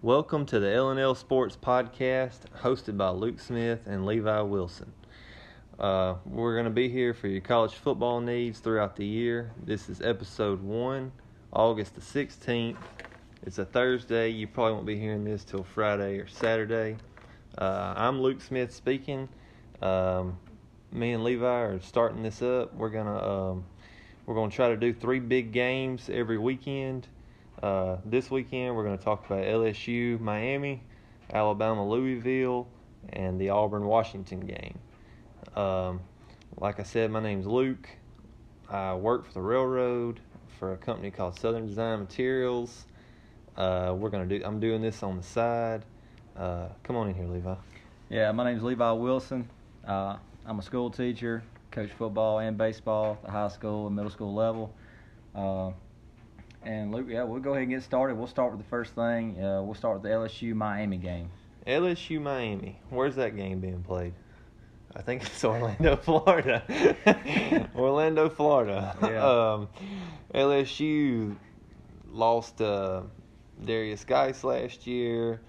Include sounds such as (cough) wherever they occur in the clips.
Welcome to the LNL Sports Podcast, hosted by Luke Smith and Levi Wilson. Uh, we're going to be here for your college football needs throughout the year. This is episode one, August the 16th. It's a Thursday. You probably won't be hearing this till Friday or Saturday. Uh, I'm Luke Smith speaking. Um, me and Levi are starting this up. We're gonna um, we're gonna try to do three big games every weekend. Uh, this weekend, we're going to talk about LSU, Miami, Alabama, Louisville, and the Auburn Washington game. Um, like I said, my name's Luke. I work for the railroad for a company called Southern Design Materials. Uh, we're gonna do. I'm doing this on the side. Uh, come on in here, Levi. Yeah, my name's Levi Wilson. Uh, I'm a school teacher, coach football and baseball at the high school and middle school level. And Luke, yeah, we'll go ahead and get started. We'll start with the first thing. Uh, we'll start with the LSU Miami game. LSU Miami. Where's that game being played? I think it's Orlando, (laughs) Florida. (laughs) Orlando, Florida. Yeah. Um, LSU lost uh, Darius Guice last year.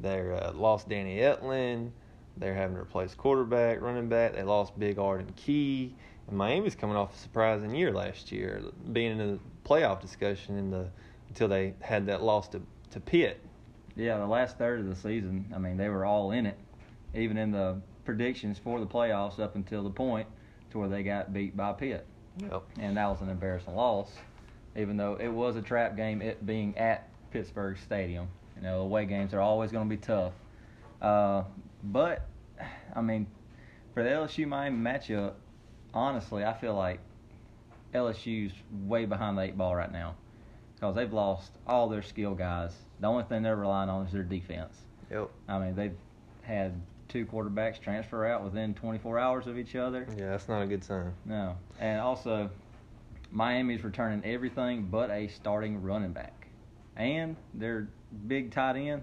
They uh, lost Danny Etling. They're having to replace quarterback, running back. They lost Big Arden Key. And Miami's coming off a surprising year last year, being in the playoff discussion in the until they had that loss to to Pitt. Yeah, the last third of the season, I mean, they were all in it, even in the predictions for the playoffs up until the point to where they got beat by Pitt. Yep. And that was an embarrassing loss, even though it was a trap game, it being at Pittsburgh Stadium. You know, away games are always going to be tough. Uh, but, I mean, for the LSU Miami matchup, honestly, I feel like LSU's way behind the eight ball right now because they've lost all their skill guys. The only thing they're relying on is their defense. Yep. I mean, they've had two quarterbacks transfer out within 24 hours of each other. Yeah, that's not a good sign. No. And also, Miami's returning everything but a starting running back. And their big tight end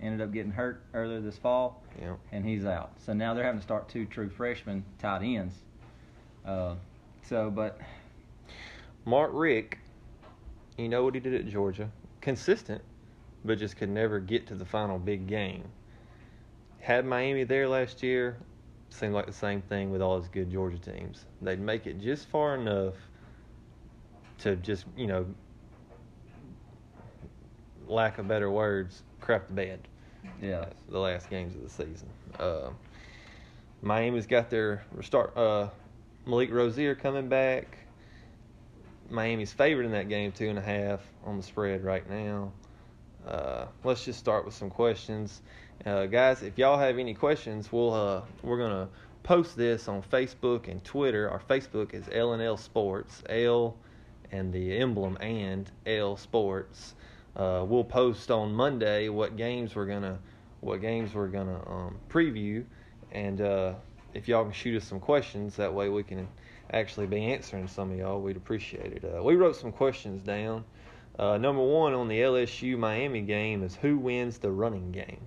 ended up getting hurt earlier this fall, Yep. and he's out. So now they're having to start two true freshman tight ends. Uh, so, but Mark Richt, you know what he did at Georgia? Consistent, but just could never get to the final big game. Had Miami there last year, seemed like the same thing with all his good Georgia teams. They'd make it just far enough to just, you know, lack of better words, crap the bed. yeah, the last games of the season. Uh, Miami's got their start. Uh, Malik Rosier coming back. Miami's favored in that game, two and a half on the spread right now. Uh, let's just start with some questions, uh, guys. If y'all have any questions, we'll uh, we're gonna post this on Facebook and Twitter. Our Facebook is LNL Sports, L and the emblem and L Sports. Uh, we'll post on Monday what games we're gonna what games we're gonna um, preview, and uh, if y'all can shoot us some questions, that way we can actually be answering some of y'all. We'd appreciate it. Uh, we wrote some questions down. Uh, number one on the LSU Miami game is who wins the running game.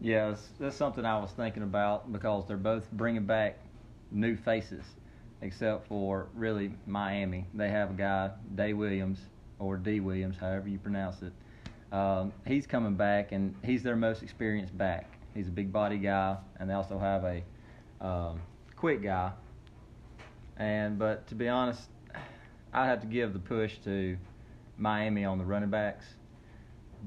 yeah, that's, that's something I was thinking about because they're both bringing back new faces, except for really Miami. They have a guy, Day Williams or D Williams, however you pronounce it. Um, he's coming back, and he's their most experienced back. He's a big body guy, and they also have a um, quick guy. And but to be honest, I'd have to give the push to Miami on the running backs,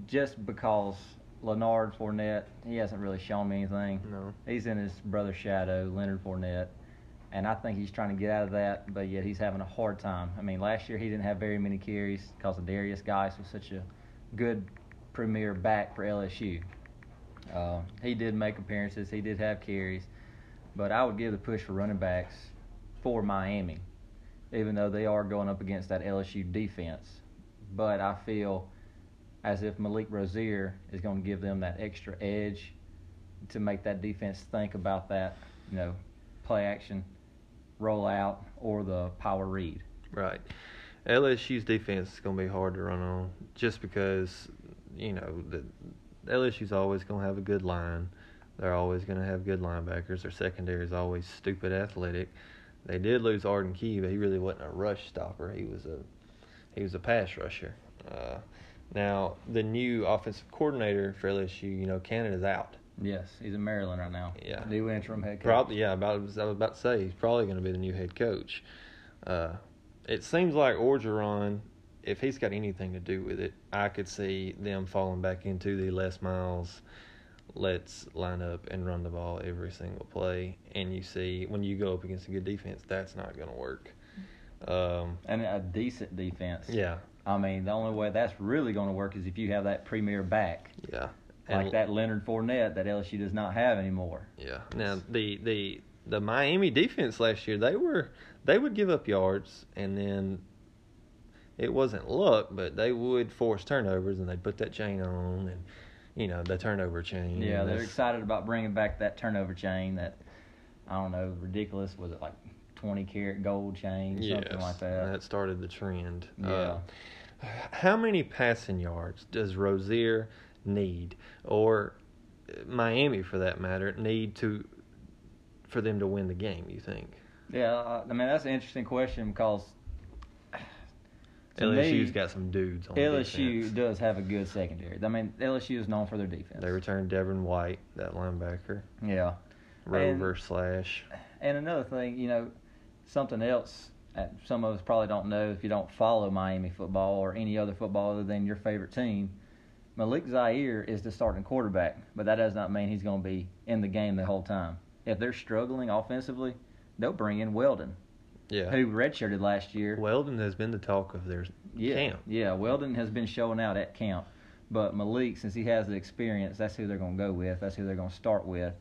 just because Leonard Fournette he hasn't really shown me anything. No. He's in his brother's shadow, Leonard Fournette, and I think he's trying to get out of that, but yet he's having a hard time. I mean, last year he didn't have very many carries because of Darius Guice was such a good premier back for LSU. Uh, he did make appearances, he did have carries, but I would give the push for running backs for Miami, even though they are going up against that LSU defense. But I feel as if Malik Rosier is going to give them that extra edge to make that defense think about that, you know, play action, roll out, or the power read. Right. LSU's defense is going to be hard to run on just because, you know, the LSU's always going to have a good line. They're always going to have good linebackers. Their secondary is always stupid athletic. They did lose Arden Key, but he really wasn't a rush stopper. He was a he was a pass rusher. Uh, Now, the new offensive coordinator for LSU, you know, Canada's out. Yes, he's in Maryland right now. Yeah. New interim head coach. Probably, yeah. About I was about to say he's probably going to be the new head coach. Uh, it seems like Orgeron, if he's got anything to do with it, I could see them falling back into the Les Miles. Let's line up and run the ball every single play, and you see when you go up against a good defense, that's not going to work. Um, and a decent defense. yeah, I mean, the only way that's really going to work is if you have that premier back, yeah, like And- that Leonard Fournette that LSU does not have anymore. Yeah. Now the the the Miami defense last year they were they would give up yards and then it wasn't luck, but they would force turnovers and they'd put that chain on and you know the turnover chain. Yeah, they're excited about bringing back that turnover chain. That I don't know, ridiculous. Was it like twenty karat gold chain, something like that? That started the trend. Yeah. Uh, how many passing yards does Rosier need, or Miami for that matter, need to for them to win the game? You think? Yeah, uh, I mean that's an interesting question because to LSU's me, got some dudes on LSU defense. does have a good secondary. I mean LSU is known for their defense. They returned Devin White, that linebacker, yeah, rover slash. and another thing, you know, something else that some of us probably don't know if you don't follow Miami football or any other football other than your favorite team. Malik Zaire is the starting quarterback, but that does not mean he's going to be in the game the whole time. If they're struggling offensively, they'll bring in Weldon, Yeah. who redshirted last year. Weldon has been the talk of their yeah, camp. Yeah, Weldon has been showing out at camp, but Malik, since he has the experience, that's who they're going to go with. That's who they're going to start with.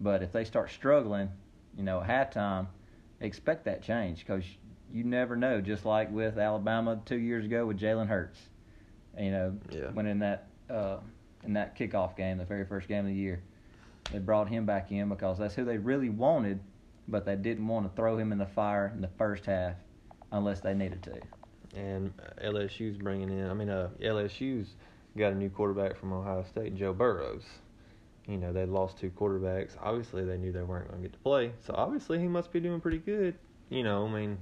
But if they start struggling, you know, at halftime, expect that change because you never know. Just like with Alabama two years ago with Jalen Hurts, you know, Yeah. when in that uh, in that kickoff game, the very first game of the year, they brought him back in because that's who they really wanted, but they didn't want to throw him in the fire in the first half unless they needed to. And LSU's bringing in, I mean, uh, LSU's got a new quarterback from Ohio State, Joe Burrows. You know, they lost two quarterbacks. Obviously, they knew they weren't going to get to play. So, obviously, he must be doing pretty good. You know, I mean,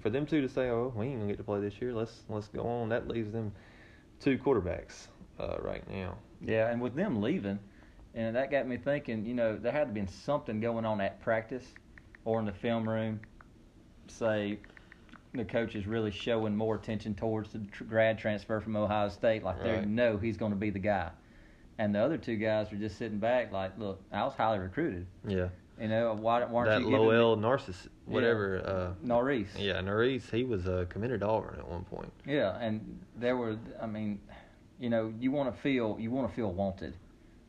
for them two to say, oh, we ain't going to get to play this year, let's let's go on. That leaves them two quarterbacks uh, right now. Yeah, and with them leaving, and that got me thinking. You know, there had to been something going on at practice or in the film room. Say, the coach is really showing more attention towards the tr- grad transfer from Ohio State. Like they know he's going to be the guy, and the other two guys are just sitting back. Like, look, I was highly recruited. Yeah. You know, why weren't that you Lowell me whatever. Uh, Norris? yeah, Norris, he was uh, committed to Auburn at one point. Yeah, and there were. I mean, you know, you want to feel you want to feel wanted.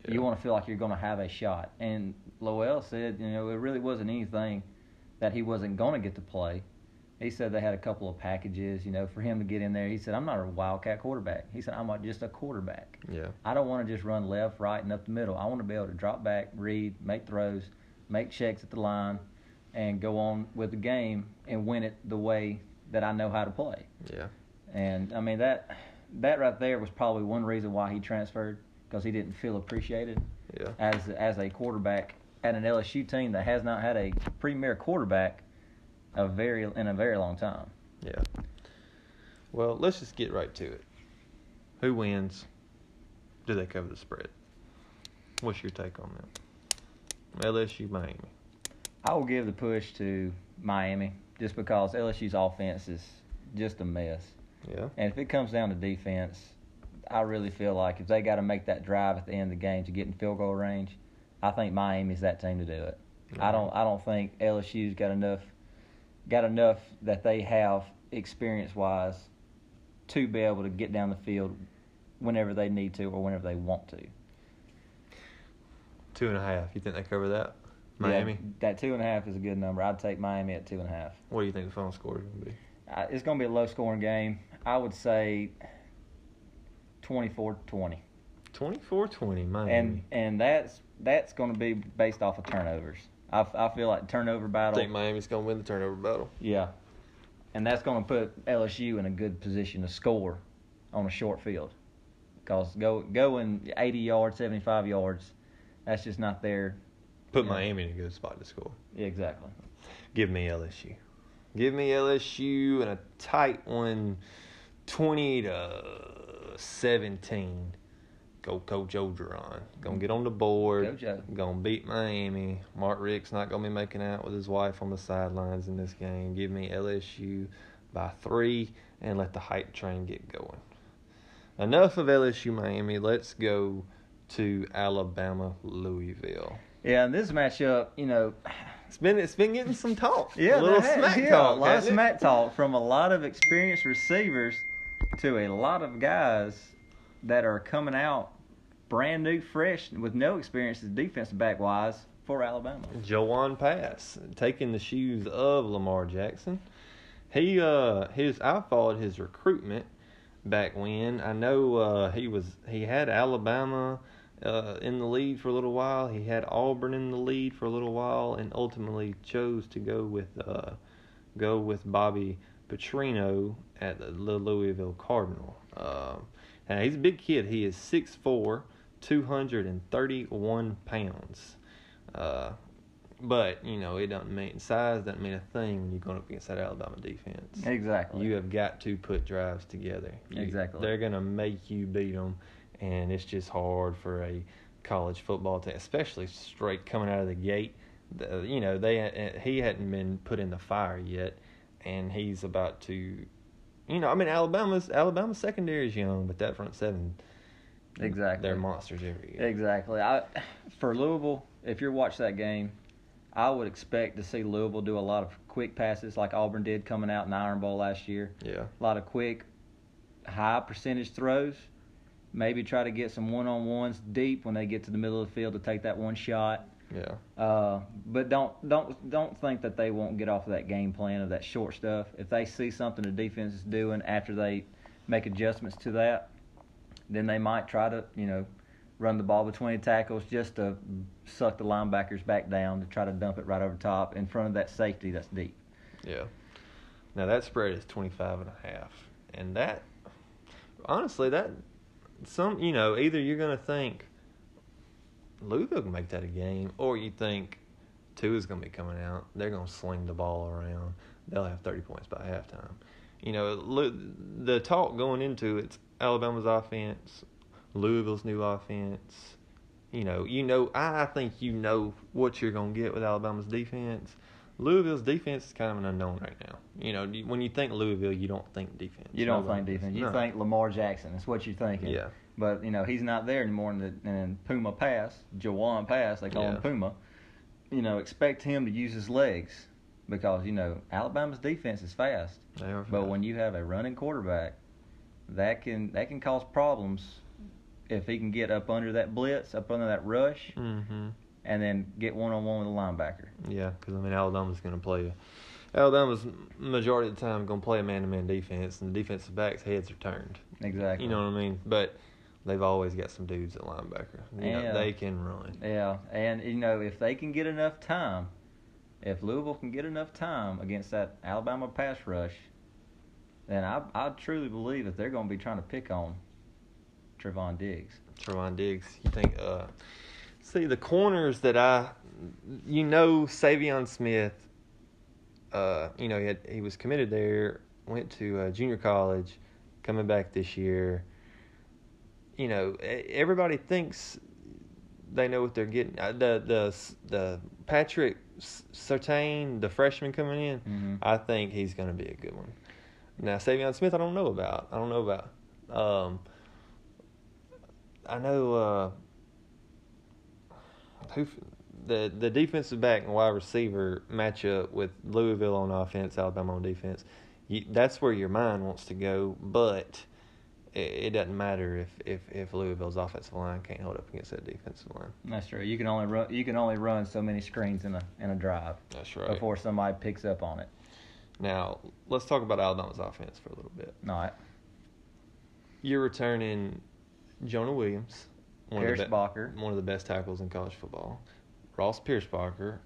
Yeah. You want to feel like you're going to have a shot. And Lowell said, you know, it really wasn't anything that he wasn't going to get to play. He said they had a couple of packages, you know, for him to get in there. He said, I'm not a wildcat quarterback. He said, I'm just a quarterback. Yeah. I don't want to just run left, right, and up the middle. I want to be able to drop back, read, make throws, make checks at the line, and go on with the game and win it the way that I know how to play. Yeah. And I mean that that right there was probably one reason why he transferred because he didn't feel appreciated Yeah. as as a quarterback at an LSU team that has not had a premier quarterback a very in a very long time. Yeah. Well, let's just get right to it. Who wins? Do they cover the spread? What's your take on that? LSU, Miami. I will give the push to Miami just because LSU's offense is just a mess. Yeah. And if it comes down to defense, I really feel like if they got to make that drive at the end of the game to get in field goal range, I think Miami's that team to do it. I don't. I don't think LSU's got enough, got enough that they have experience wise, to be able to get down the field whenever they need to or whenever they want to. Two and a half. You think they cover that? Yeah, Miami. that two and a half is a good number. I'd take Miami at two and a half. What do you think the final score is going to be? Uh, it's going to be a low scoring game. I would say 24-20. 24-20, Miami. and and that's that's going to be based off of turnovers. I, I feel like turnover battle. I think Miami's going to win the turnover battle. Yeah, and that's going to put LSU in a good position to score on a short field. Because go going 80 yards, 75 yards, that's just not there. Put. Miami in a good spot to score. Yeah, exactly. Give me LSU. Give me LSU in a tight one, twenty to seventeen. Go Coach Orgeron. Gonna get on the board. Go Gonna beat Miami. Mark Richt's not gonna be making out with his wife on the sidelines in this game. Give me LSU by three and let the hype train get going. Enough of LSU Miami. Let's go to Alabama Louisville. Yeah, and this matchup, you know, It's been it's been getting some talk. (laughs) yeah, a little has- smack yeah, talk. a lot of smack talk from a lot of experienced receivers to a lot of guys that are coming out brand new, fresh, with no experience as defensive back wise for Alabama. Jawon Pass taking the shoes of Lamar Jackson. He uh his I followed his recruitment back when. I know uh he was he had Alabama uh in the lead for a little while. He had Auburn in the lead for a little while and ultimately chose to go with uh go with Bobby Petrino at the Louisville Cardinal. Um he's a big kid. He is 6'4", 231 pounds. Uh, but you know, it doesn't mean size doesn't mean a thing when you're going up against that Alabama defense. Exactly. You have got to put drives together. You- Exactly. They're going to make you beat them, and it's just hard for a college football team, especially straight coming out of the gate. The, you know, they uh, he hadn't been put in the fire yet, and he's about to. You know, I mean, Alabama's Alabama's secondary is young, but that front seven, Exactly. they're monsters every year. Exactly. I for Louisville, if you're watching that game, I would expect to see Louisville do a lot of quick passes like Auburn did coming out in the Iron Bowl last year. Yeah. A lot of quick, high percentage throws. Maybe try to get some one on ones deep when they get to the middle of the field to take that one shot. Yeah. Uh, but don't don't don't think that they won't get off of that game plan of that short stuff. If they see something the defense is doing after they make adjustments to that, then they might try to you know run the ball between tackles just to suck the linebackers back down to try to dump it right over top in front of that safety that's deep. Yeah. Now that spread is 25 and a half. And that honestly that some you know, either you're going to think Louisville can make that a game or you think two is going to be coming out. They're going to sling the ball around. They'll have 30 points by halftime. You know, the talk going into it's Alabama's offense, Louisville's new offense. You know, you know, I think you know what you're going to get with Alabama's defense. Louisville's defense is kind of an unknown right now. You know, when you think Louisville, you don't think defense. You don't think defense. You No. think Lamar Jackson. That's what you're thinking. Yeah. But you know he's not there anymore in the in Puma Pass, Jawon Pass. They call Yeah. him Puma. You know, expect him to use his legs because you know Alabama's defense is fast. They are But when you have a running quarterback, that can that can cause problems if he can get up under that blitz, up under that rush, Mhm. and then get one on one with a linebacker. Yeah, because I mean Alabama's going to play. Alabama's majority of the time going to play a man-to-man defense, and the defensive backs' heads are turned. Exactly. You know what I mean? But they've always got some dudes at linebacker. You know, Yeah. they can run. Yeah, and you know if they can get enough time, if Louisville can get enough time against that Alabama pass rush, then I I truly believe that they're going to be trying to pick on Trevon Diggs. Trevon Diggs. You think? Uh, see the corners that I, you know, Savion Smith. Uh, you know, he had, he was committed there. Went to uh, junior college, coming back this year. You know, everybody thinks they know what they're getting. Uh, The the the Patrick Surtain, the freshman coming in, Mhm. I think he's going to be a good one. Now Savion Smith, I don't know about. I don't know about. Um, I know uh, who the the defensive back and wide receiver matchup with Louisville on offense, Alabama on defense. You, that's where your mind wants to go, but it, it doesn't matter if, if if Louisville's offensive line can't hold up against that defensive line. That's true. You can only run you can only run so many screens in a in a drive That's right. before somebody picks up on it. Now let's talk about Alabama's offense for a little bit. All right. You're returning Jonah Williams, one Pierschbacher. one of the best tackles in college football. Ross Pierschbacher,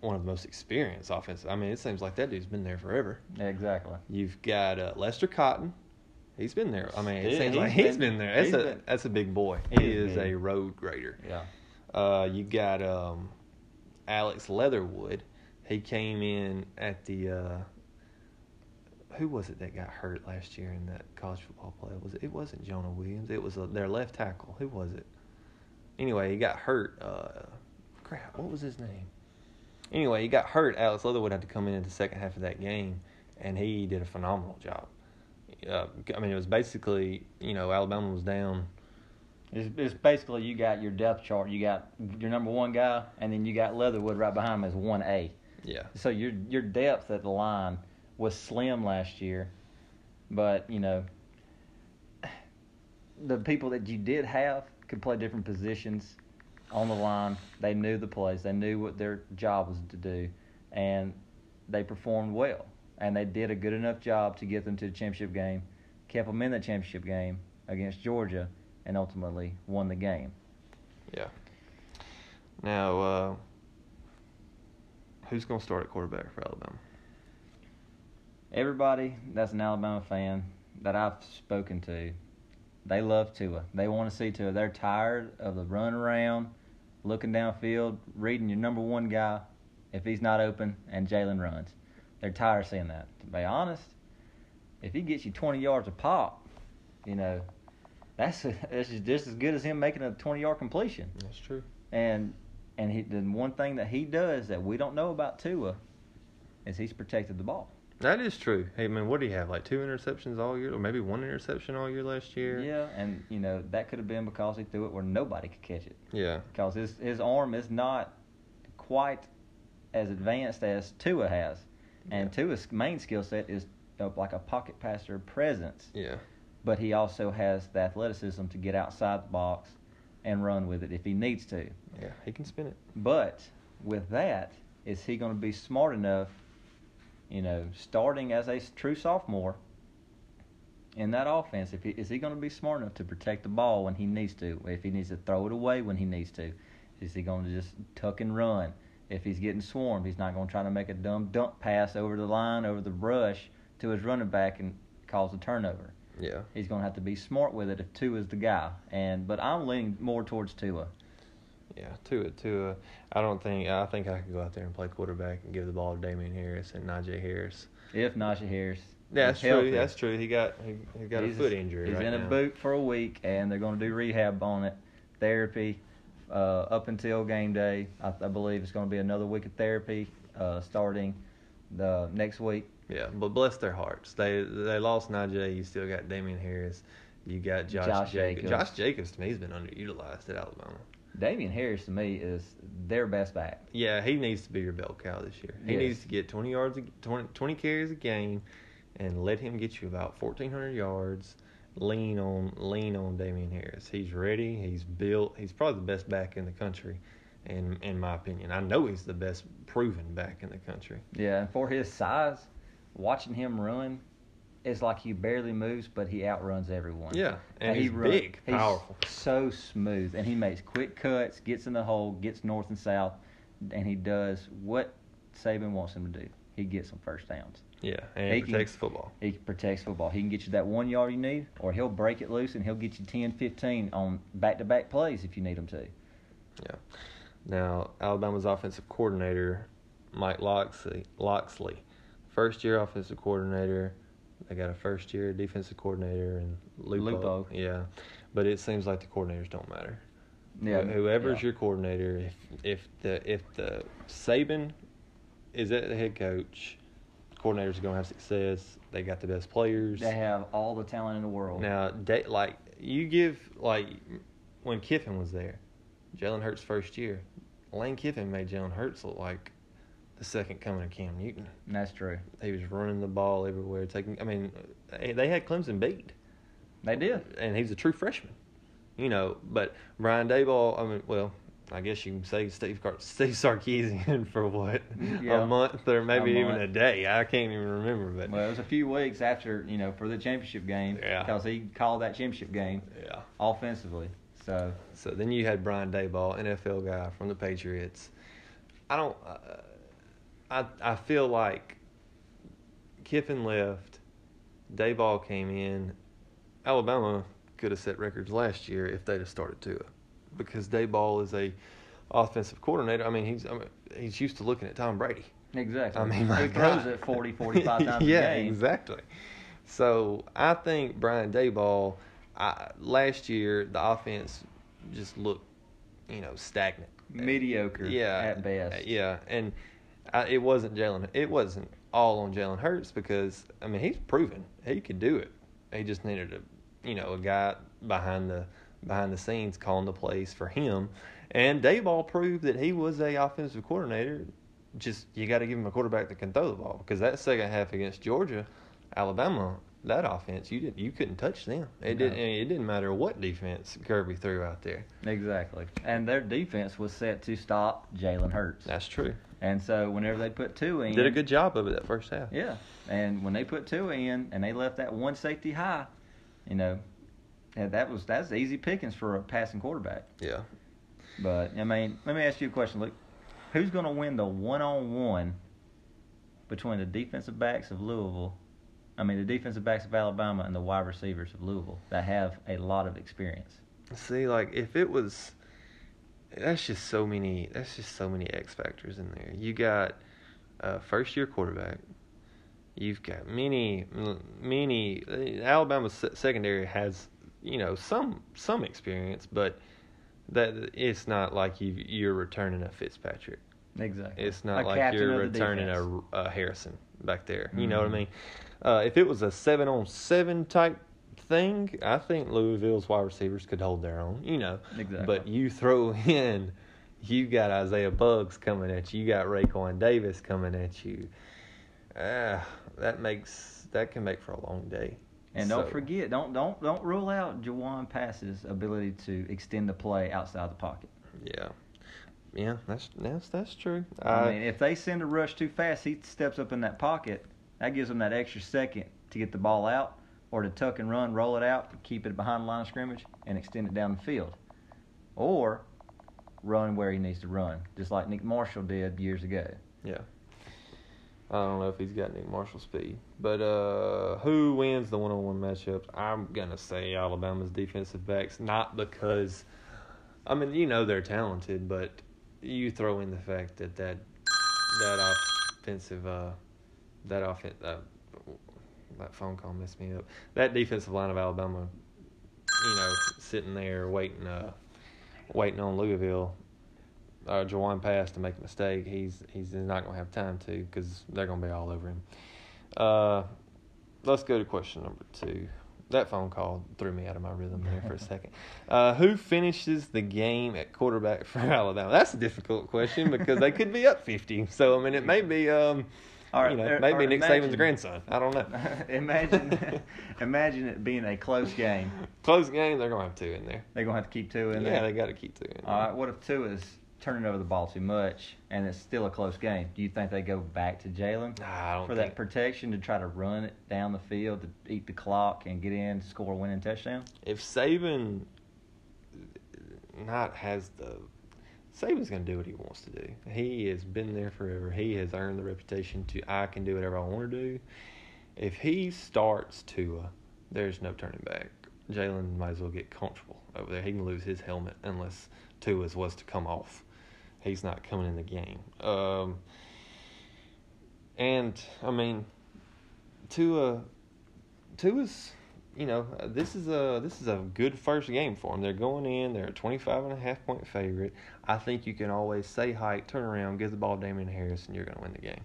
one of the most experienced offensive. I mean, it seems like that dude's been there forever. Exactly. You've got uh, Lester Cotton. He's been there. I mean, it Yeah, seems he's like he's been- been there. That's a been- that's a big boy. He He is big. a road grader. Yeah. Uh, you got um, Alex Leatherwood. He came in at the uh, who was it that got hurt last year in that college football play? Was it? It wasn't Jonah Williams. It was uh their left tackle. Who was it? Anyway, he got hurt. Uh, crap, what was his name? Anyway, he got hurt. Alex Leatherwood had to come in in the second half of that game, and he did a phenomenal job. Uh, I mean, it was basically, you know, Alabama was down. It's, it's basically you got your depth chart. You got your number one guy, and then you got Leatherwood right behind him as one A. Yeah. So your your depth at the line was slim last year, but you know the people that you did have could play different positions on the line. They knew the plays. They knew what their job was to do, and they performed well. And they did a good enough job to get them to the championship game, kept them in the championship game against Georgia, and ultimately won the game. Yeah. Now, uh, who's going to start at quarterback for Alabama? Everybody that's an Alabama fan that I've spoken to, they love Tua. They want to see Tua. They're tired of the run around, looking downfield, reading your number one guy if he's not open, and Jalen runs. They're tired of seeing that. To be honest, if he gets you 20 yards a pop, you know, that's (laughs) that's just as good as him making a 20 yard completion. That's true. And and he the one thing that he does that we don't know about Tua is he's protected the ball. That is true. Hey, man, what do you have? Like two interceptions all year, or maybe one interception all year last year? Yeah, and you know that could have been because he threw it where nobody could catch it. Yeah. Because his his arm is not quite as advanced as Tua has, and Yeah. Tua's main skill set is uh, like a pocket passer presence. Yeah. But he also has the athleticism to get outside the box and run with it if he needs to. Yeah. He can spin it. But with that, is he going to be smart enough, you know, starting as a true sophomore in that offense? If he, is he going to be smart enough to protect the ball when he needs to? If he needs to throw it away when he needs to, is he going to just tuck and run? If he's getting swarmed, he's not going to try to make a dumb dump pass over the line, over the brush to his running back and cause a turnover. Yeah. He's going to have to be smart with it if Tua is the guy. And but I'm leaning more towards Tua. Yeah. Tua. Tua. I don't think. I think I could go out there and play quarterback and give the ball to Damien Harris and Najee Harris. If Najee Harris, Yeah, that's true. That's true. He got he, he got He's- a foot injury. He's right in now. a boot for a week, and they're going to do rehab on it, therapy, uh, up until game day. I, I believe it's going to be another week of therapy uh, starting the next week. Yeah, but bless their hearts. They they lost Najee. You still got Damien Harris. You got Josh, Josh Jacobs. Josh Jacobs to me has been underutilized at Alabama. Damien Harris to me is their best back. Yeah, he needs to be your bell cow this year. He Yes. needs to get 20 yards, a, 20, 20 carries a game, and let him get you about 1,400 yards. Lean on lean on Damien Harris. He's ready. He's built. He's probably the best back in the country, in in my opinion. I know he's the best proven back in the country. Yeah, for his size, watching him run, it's like he barely moves, but he outruns everyone. Yeah, and he he's run- big, he's powerful. so smooth, and he makes quick cuts, gets in the hole, gets north and south, and he does what Saban wants him to do. He gets some first downs. Yeah, and He he can- protects the football. He protects football. He can get you that one yard you need, or he'll break it loose and he'll get you 10, 15 on back to back plays if you need him to. Yeah. Now, Alabama's offensive coordinator, Mike Locksley, Locksley, first year offensive coordinator. They got a first year defensive coordinator and Lupo. Lupo. Yeah, but it seems like the coordinators don't matter. Yeah, Whoever's yeah. your coordinator, if if the if the Saban is that the head coach, coordinators are gonna have success. They got the best players. They have all the talent in the world. Now, they, like you give like when Kiffin was there, Jalen Hurts first year, Lane Kiffin made Jalen Hurts look like the second coming of Cam Newton. That's true. He was running the ball everywhere, taking. I mean, eh, they had Clemson beat, They did. and he's a true freshman. You know, but Brian Daboll. I mean, well, I guess you can say Steve Car- Steve Sarkisian (laughs) for what Yeah. a month or maybe A even a day. I can't even remember, but Well, it was a few weeks after you know for the championship game Yeah. because he called that championship game yeah. offensively. So So then you had Brian Daboll, NFL guy from the Patriots. I don't. Uh, I I feel like Kiffin left, Daboll came in. Alabama could have set records last year if they'd have started Tua, because Daboll is a offensive coordinator. I mean, he's I mean, he's used to looking at Tom Brady. Exactly. I mean, he throws God. it 40, (laughs) 45 times yeah, a game. exactly. So I think Brian Daboll, I, last year the offense just looked, you know, stagnant, Mediocre Yeah, at best. Uh, yeah, and I, it wasn't Jalen. It wasn't all on Jalen Hurts because I mean he's proven he could do it. He just needed a, you know, a guy behind the behind the scenes calling the plays for him. And Daboll proved that he was a offensive coordinator. Just you got to give him a quarterback that can throw the ball because that second half against Georgia, Alabama, that offense you didn't you couldn't touch them. It No. didn't it didn't matter what defense Kirby threw out there. Exactly. And their defense was set to stop Jalen Hurts. That's true. And so whenever they put two in, Did a good job of it that first half. Yeah, and when they put two in and they left that one safety high, you know, yeah, that was that's easy pickings for a passing quarterback. Yeah. But I mean, let me ask you a question, Luke. Who's going to win the one-on-one between the defensive backs of Louisville? I mean, the defensive backs of Alabama and the wide receivers of Louisville that have a lot of experience. See, like if it was, that's just so many. That's just so many X factors in there. You got a first year quarterback. You've got many, many. Uh, Alabama's secondary has, you know, some some experience, but that it's not like you you're returning a Fitzpatrick. Exactly. It's not A like you're returning a, a Harrison back there. You know what I Mhm. mean? Uh, if it was a seven on seven type thing, I think Louisville's wide receivers could hold their own. You know, Exactly. but you throw (laughs) in, you got Isaiah Buggs coming at you. You got Raekwon Davis coming at you. Ah, that makes that can make for a long day. And don't forget, don't don't don't rule out Jawon Pass's ability to extend the play outside the pocket. Yeah, yeah, that's that's that's true. I uh, mean, if they send a rush too fast, he steps up in that pocket. That gives him that extra second to get the ball out, or to tuck and run, roll it out, keep it behind the line of scrimmage, and extend it down the field, or run where he needs to run, just like Nick Marshall did years ago. Yeah. I don't know if he's got Nick Marshall speed. But uh, who wins the one on one matchups? I'm to say Alabama's defensive backs, not because, I mean, you know they're talented, but you throw in the fact that that, that offensive, uh, that offense, uh, that phone call messed me up. That defensive line of Alabama, you know, sitting there waiting, uh, waiting on Louisville uh, Jawon Pass to make a mistake, he's he's not to have time to because they're to be all over him. Uh, let's go to question number two. That phone call threw me out of my rhythm there for a (laughs) second. Uh, who finishes the game at quarterback for (laughs) Alabama? That's a difficult question because they could be up fifty. So I mean, it may be um, All right, you know, or- maybe or Nick imagine- Saban's grandson. I don't know. (laughs) imagine, imagine it being a close game. Close game, they're going to have two in there. They're gonna have to keep two in yeah, there. they got to keep two in there. All right, what if two is turning over the ball too much and it's still a close game? Do you think they go back to Jalen Nah, for think that protection to try to run it down the field to eat the clock and get in, score a winning touchdown? if Saban not has the Saban's gonna do what he wants to do. He has been there forever. He has earned the reputation to I can do whatever I want to do. If he starts Tua, there's no turning back. Jalen might as well get comfortable over there. He can lose his helmet unless Tua's was to come off. He's not coming in the game. Um, and I mean, Tua, Tua's you know, this is a this is a good first game for him. They're going in, they're a 25 and a half point favorite. I think you can always say hike, turn around, give the ball to Damien Harris, and you're going to win the game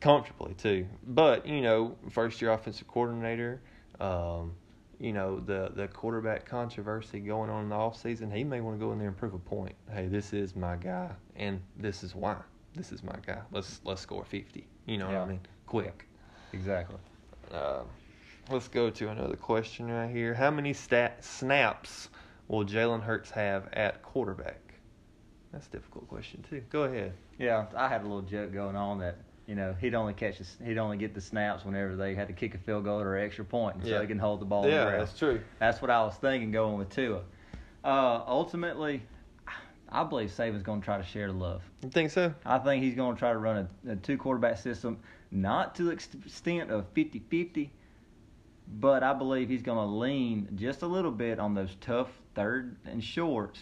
comfortably too. But you know, first year offensive coordinator, um, you know the the quarterback controversy going on in the off season. He may want to go in there and prove a point. Hey, this is my guy, and this is why. This is my guy. Let's let's score 50. You know what I mean? Quick. Exactly. Uh, let's go to another question right here. How many stat snaps will Jalen Hurts have at quarterback? That's a difficult question too. Go ahead. Yeah, I had a little joke going on that you know he'd only catch the, he'd only get the snaps whenever they had to kick a field goal or an extra point, so Yeah. he can hold the ball. the yeah, ground. that's true. That's what I was thinking going with Tua. Uh, ultimately, I believe Saban's going to try to share the love. You think so? I think he's going to try to run a, a two quarterback system, not to the extent of 50 50, but I believe he's going to lean just a little bit on those tough third and shorts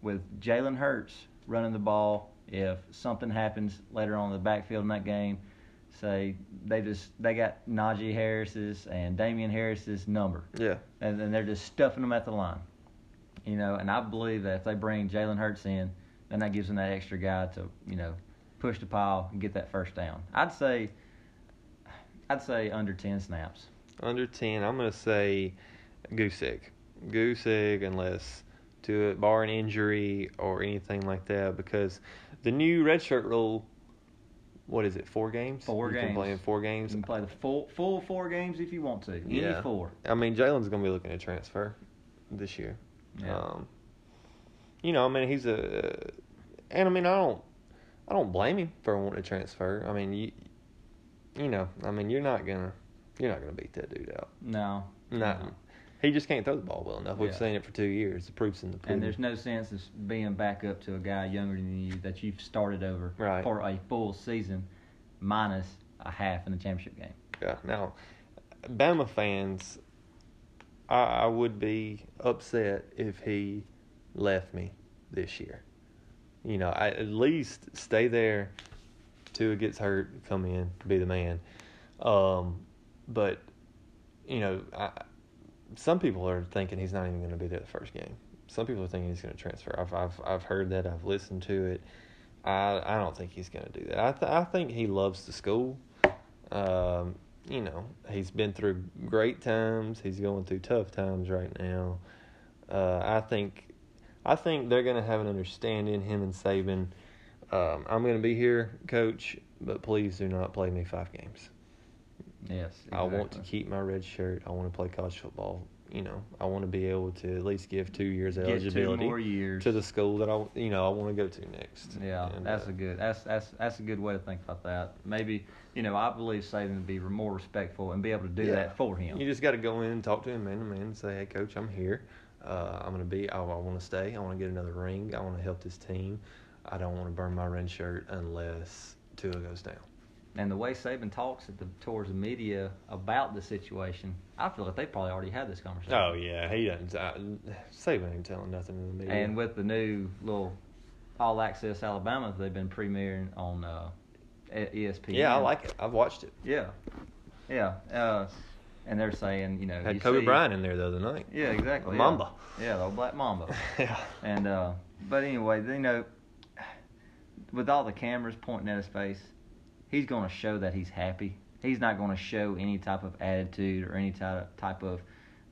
with Jalen Hurts running the ball if something happens later on in the backfield in that game, say they just they got Najee Harris's and Damien Harris's number, Yeah. and then they're just stuffing them at the line. You know, and I believe that if they bring Jalen Hurts in, then that gives them that extra guy to you know push the pile and get that first down. I'd say, I'd say under ten snaps. Under 10, I'm going to say goose egg. Goose egg, unless to it, bar an injury or anything like that, because the new redshirt rule, what is it, four games? Four you games. can play in four You games. can play the full full four games if you want to. Any Yeah. four. I mean, Jalen's going to be looking to transfer this year. Yeah. Um, you know, I mean, he's a, and I mean, I don't, I don't blame him for wanting to transfer. I mean, you, you know, I mean, you're not gonna, you're not gonna beat that dude out. no. Not, No. He just can't throw the ball well enough. We've Yeah. seen it for two years. The proof's in the pudding. And there's no sense of being back up to a guy younger than you that you've started over Right. for a full season, minus a half in the championship game. Yeah. Now, Bama fans, I, I would be upset if he left me this year. You know, I at least stay there it gets hurt, come in, to be the man. Um, but you know, I, some people are thinking he's not even going to be there the first game. Some people are thinking he's going to transfer. I've I've I've heard that. I've listened to it. I I don't think he's going to do that. I th- I think he loves the school. Um, you know, he's been through great times. He's going through tough times right now. Uh, I think, I think they're going to have an understanding. Him and Saban. Um, I'm going to be here, coach, but please do not play me five games. Yes. I want to keep my red shirt. I want to play college football. You know, I want to be able to at least give two years Get two eligibility more years. to the school that I, you know, I want to go to next. Yeah, And, that's uh, a good that's that's that's a good way to think about that. Maybe you know I believe Saban would be more respectful and be able to do Yeah. that for him. You just got to go in and talk to him man to man and say, "Hey, coach, I'm here. Uh, I'm gonna be. I, I want to stay. I want to get another ring. I want to help this team. I don't want to burn my red shirt unless Tua goes down." And the way Saban talks at the towards the media about the situation, I feel like they probably already had this conversation. Oh yeah, he doesn't. I, Saban ain't telling nothing in the media. And with the new little All Access Alabama, they've been premiering on uh, ESPN. yeah, I like it. I've watched it. Yeah, yeah. Uh, and they're saying, you know, Had you Kobe see- Bryant in there the other night. Yeah, exactly. Yeah. Mamba. Yeah, the old black Mamba. (laughs) yeah. And uh, but anyway, you know, with all the cameras pointing at his face, he's going to show that he's happy. He's not going to show any type of attitude or any type of, type of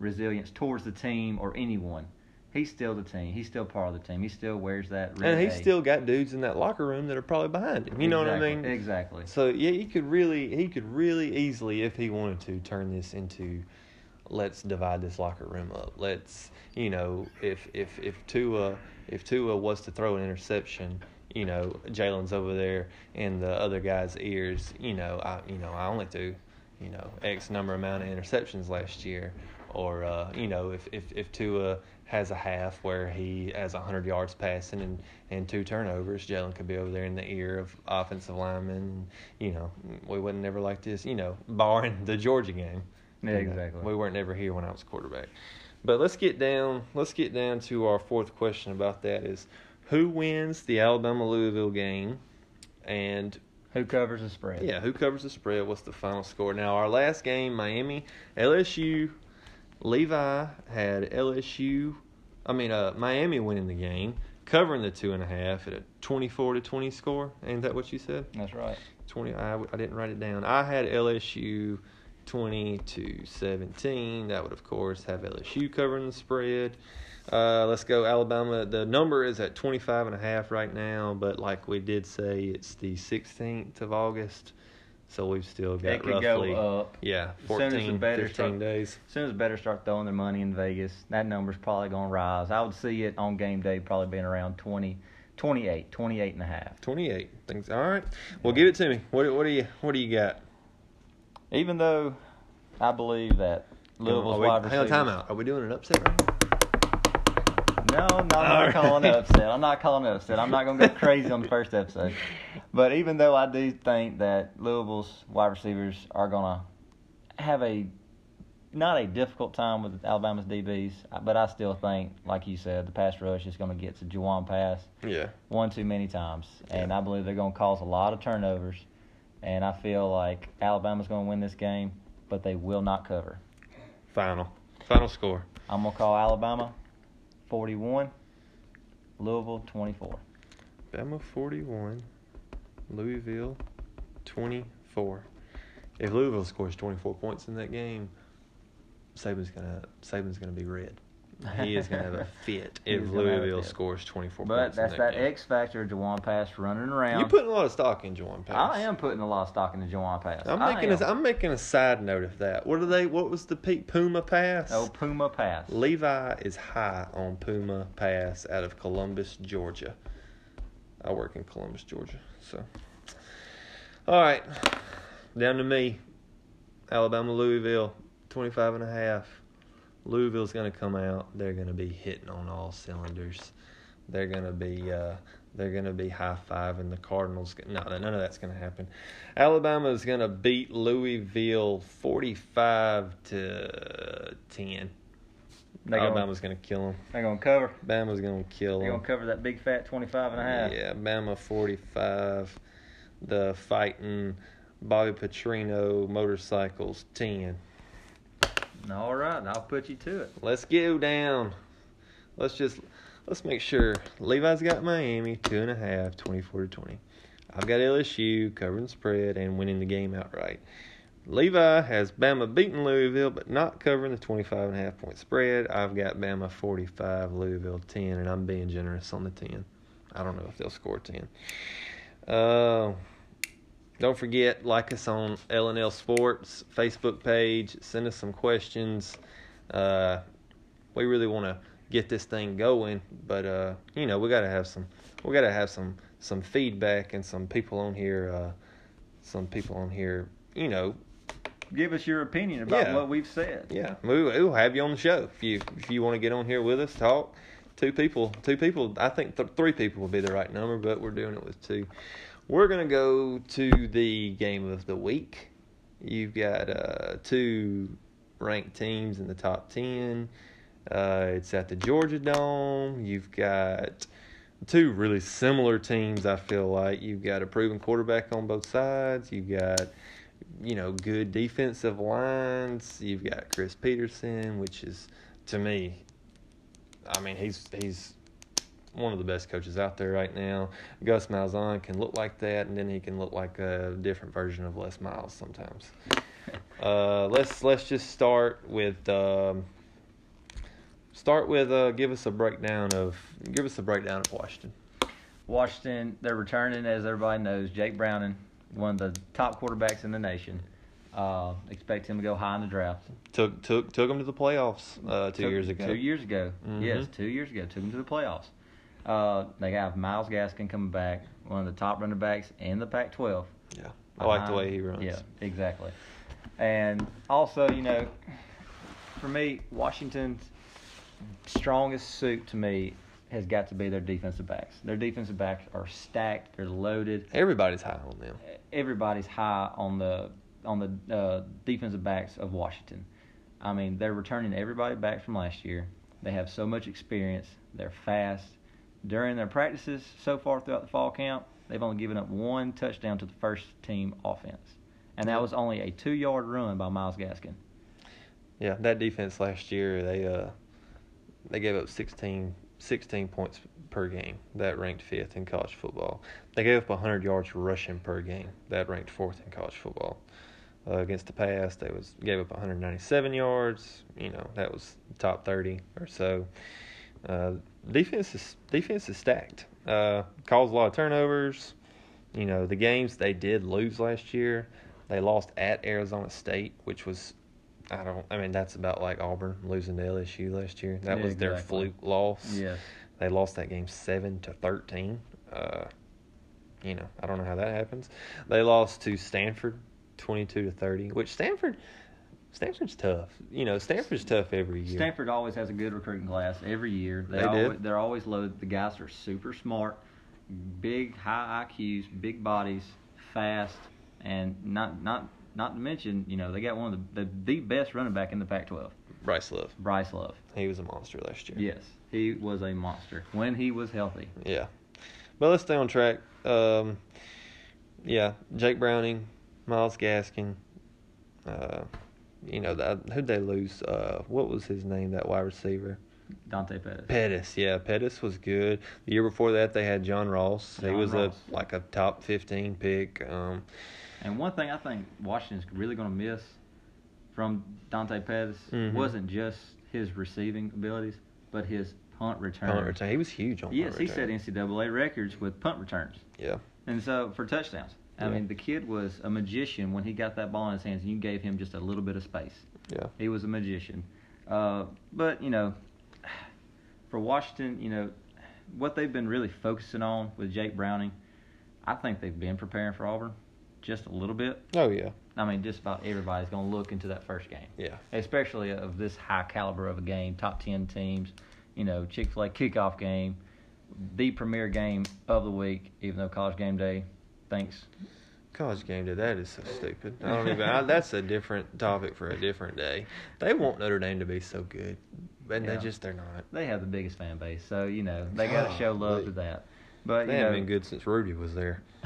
resilience towards the team or anyone. He's still the team. He's still part of the team. He still wears that. And he's still got dudes in that locker room that are probably behind him. You know what I mean? Exactly. So yeah, he could really, he could really easily, if he wanted to, turn this into, let's divide this locker room up. Let's, you know, if if if Tua, if Tua was to throw an interception, you know, Jalen's over there in the other guy's ears. You know, I, you know, I only threw, you know, X number amount of interceptions last year, or uh, you know, if if if Tua has a half where he has 100 yards passing and, and two turnovers, Jalen could be over there in the ear of offensive linemen. You know, we wouldn't never like this, you know, barring the Georgia game. Yeah, exactly. We weren't ever here when I was quarterback. But let's get down. Let's get down to our fourth question about that: is who wins the Alabama Louisville game, and Who covers the spread? yeah, who covers the spread? What's the final score? Now, our last game, Miami, LSU, Levi had LSU. I mean, uh, Miami winning the game, covering the two and a half at a twenty-four to twenty score. Ain't that what you said? That's right. Twenty. I, I didn't write it down. I had LSU twenty to seventeen. That would of course have LSU covering the spread. Uh, let's go Alabama. The number is at 25 and a half right now, but like we did say, it's the 16th of August, so we've still got it could roughly go up. yeah As soon as the 14, bettors 15 start- days. As soon as the bettors start throwing their money in Vegas, that number's probably going to rise. I would see it on game day probably being around 20, 28, 28 and a half. 28. Things all right. Well, give it to me. What what do you what do you got? Even though I believe that Louisville's we, wide hang on, receivers. time out. Are we doing an upset? Right? No, no, I'm not All calling it upset. I'm not calling it upset. I'm not going to go (laughs) crazy on the first episode. But even though I do think that Louisville's wide receivers are going to have a not a difficult time with Alabama's DBs, but I still think, like you said, the pass rush is going to get to Jawon Pass Yeah. one too many times, and Yeah. I believe they're going to cause a lot of turnovers. And I feel like Alabama's going to win this game, but they will not cover. Final. Final score. I'm going to call Alabama 41, Louisville 24. Bama 41, Louisville 24. If Louisville scores 24 points in that game, Saban's gonna Saban's gonna be red. He is gonna have a (laughs) fit if is gonna have a Louisville fit. scores 24 But points. that's that that. X factor, Jawon Pass running around. You're putting a lot of stock in Jawon Pass. I am putting a lot of stock in the Jawon Pass. I'm making a, I'm making a side note of that. What are they? What was the Pete Puma pass? Oh, Puma Pass. Levi is high on Puma Pass out of Columbus, Georgia. I work in Columbus, Georgia. So, all right, down to me. Alabama, Louisville, 25 and a half. Louisville's going to come out. They're going to be hitting on all cylinders. They're going to be uh, they're going to be high fiving the Cardinals. No, none of that's going to happen. Alabama is going to beat Louisville 45 to 10. They Alabama's going to kill them. They're going to cover. Bama's going to kill They're going to cover that big fat 25 and a half. Yeah, Bama 45. The fighting Bobby Petrino motorcycles 10. All right, I'll put you to it. Let's go down. Let's just let's make sure Levi's got Miami two and a half, 24 to 20. I've got LSU covering spread and winning the game outright. Levi has Bama beating Louisville, but not covering the 25 and a half point spread. I've got Bama 45, Louisville 10, and I'm being generous on the 10. I don't know if they'll score 10. Uh, don't forget, like us on LNL Sports Facebook page. Send us some questions. Uh, we really want to get this thing going, but uh, you know, we got to have some. We got to have some some feedback and some people on here. Uh, some people on here. You know, Give us your opinion about Yeah. what we've said. yeah, we, we'll have you on the show if you if you want to get on here with us, talk. Two people, two people. I think th- three people would be the right number, but we're doing it with two. We're gonna go to the game of the week. You've got uh, two ranked teams in the top ten. Uh, it's at the Georgia Dome. You've got two really similar teams. I feel like you've got a proven quarterback on both sides. You've got you know good defensive lines. You've got Chris Petersen, which is to me, I mean he's he's one of the best coaches out there right now. Gus Malzahn can look like that, and then he can look like a different version of Les Miles sometimes. (laughs) Uh, let's let's just start with um, start with uh, give us a breakdown of give us a breakdown of Washington. Washington, they're returning, as everybody knows, Jake Browning, one of the top quarterbacks in the nation. Uh, expect him to go high in the draft. Took took took them to the playoffs uh, two Took- years ago. Two years ago. Mhm. Yes, two years ago. Took him to the playoffs. Uh, they have Myles Gaskin coming back, one of the top running backs in the Pac-12. Yeah, I like the way he runs. Yeah, exactly. And also, you know, for me, Washington's strongest suit to me has got to be their defensive backs. Their defensive backs are stacked. They're loaded. Everybody's high on them. Everybody's high on the on the uh, defensive backs of Washington. I mean, they're returning everybody back from last year. They have so much experience. They're fast. During their practices so far throughout the fall camp, they've only given up one touchdown to the first team offense, and that was only a two-yard run by Myles Gaskin. Yeah, that defense last year they uh they gave up 16, 16 points per game. That ranked fifth in college football. They gave up 100 yards rushing per game. That ranked fourth in college football. Uh, against the pass, they was gave up 197 yards. You know that was top 30 or so. Uh, defense is defense is stacked. Uh, caused a lot of turnovers. You know the games they did lose last year. They lost at Arizona State, which was I don't. I mean, that's about like Auburn losing to LSU last year. That Yeah, was their exactly. fluke loss. Yes. They lost that game seven to thirteen. Uh, you know, I don't know how that happens. They lost to Stanford, twenty-two to thirty. Which Stanford, Stanford's tough. You know, Stanford's tough every year. Stanford always has a good recruiting class every year. They always, did. They're always loaded. The guys are super smart, big, high IQs, big bodies, fast, and not not not to mention, you know, they got one of the the, the best running back in the Pac-12, Bryce Love. Bryce Love. He was a monster last year. Yes, he was a monster when he was healthy. Yeah. But let's stay on track. Um, yeah, Jake Browning, Myles Gaskin. Uh, you know, that, who'd they lose? Uh, what was his name, that wide receiver? Dante Pettis. Pettis, yeah, Pettis was good. The year before that, they had John Ross. he was Ross. a like a top fifteen pick. Um, And one thing I think Washington's really going to miss from Dante Pettis Mhm. wasn't just his receiving abilities, but his punt return. punt return. He was huge on Yes, he set. NCAA records with punt returns. Yeah, And so for touchdowns. I Yeah. mean, the kid was a magician when he got that ball in his hands and you gave him just a little bit of space. yeah, He was a magician. Uh, but, you know, for Washington, you know, what they've been really focusing on with Jake Browning, I think they've been preparing for Auburn just a little bit. oh yeah, I mean, just about everybody's going to look into that first game, yeah, especially of this high caliber of a game, top 10 teams, you know, Chick fil A kickoff game, the premier game of the week, even though college game day, thanks. College game day. That is so stupid. I don't even. I, that's a different topic for a different day. They want Notre Dame to be so good, and Yeah. they just they're not. They have the biggest fan base, so, you know, they got to show love to that. But, They you haven't know, been good since Rudy was there. (laughs)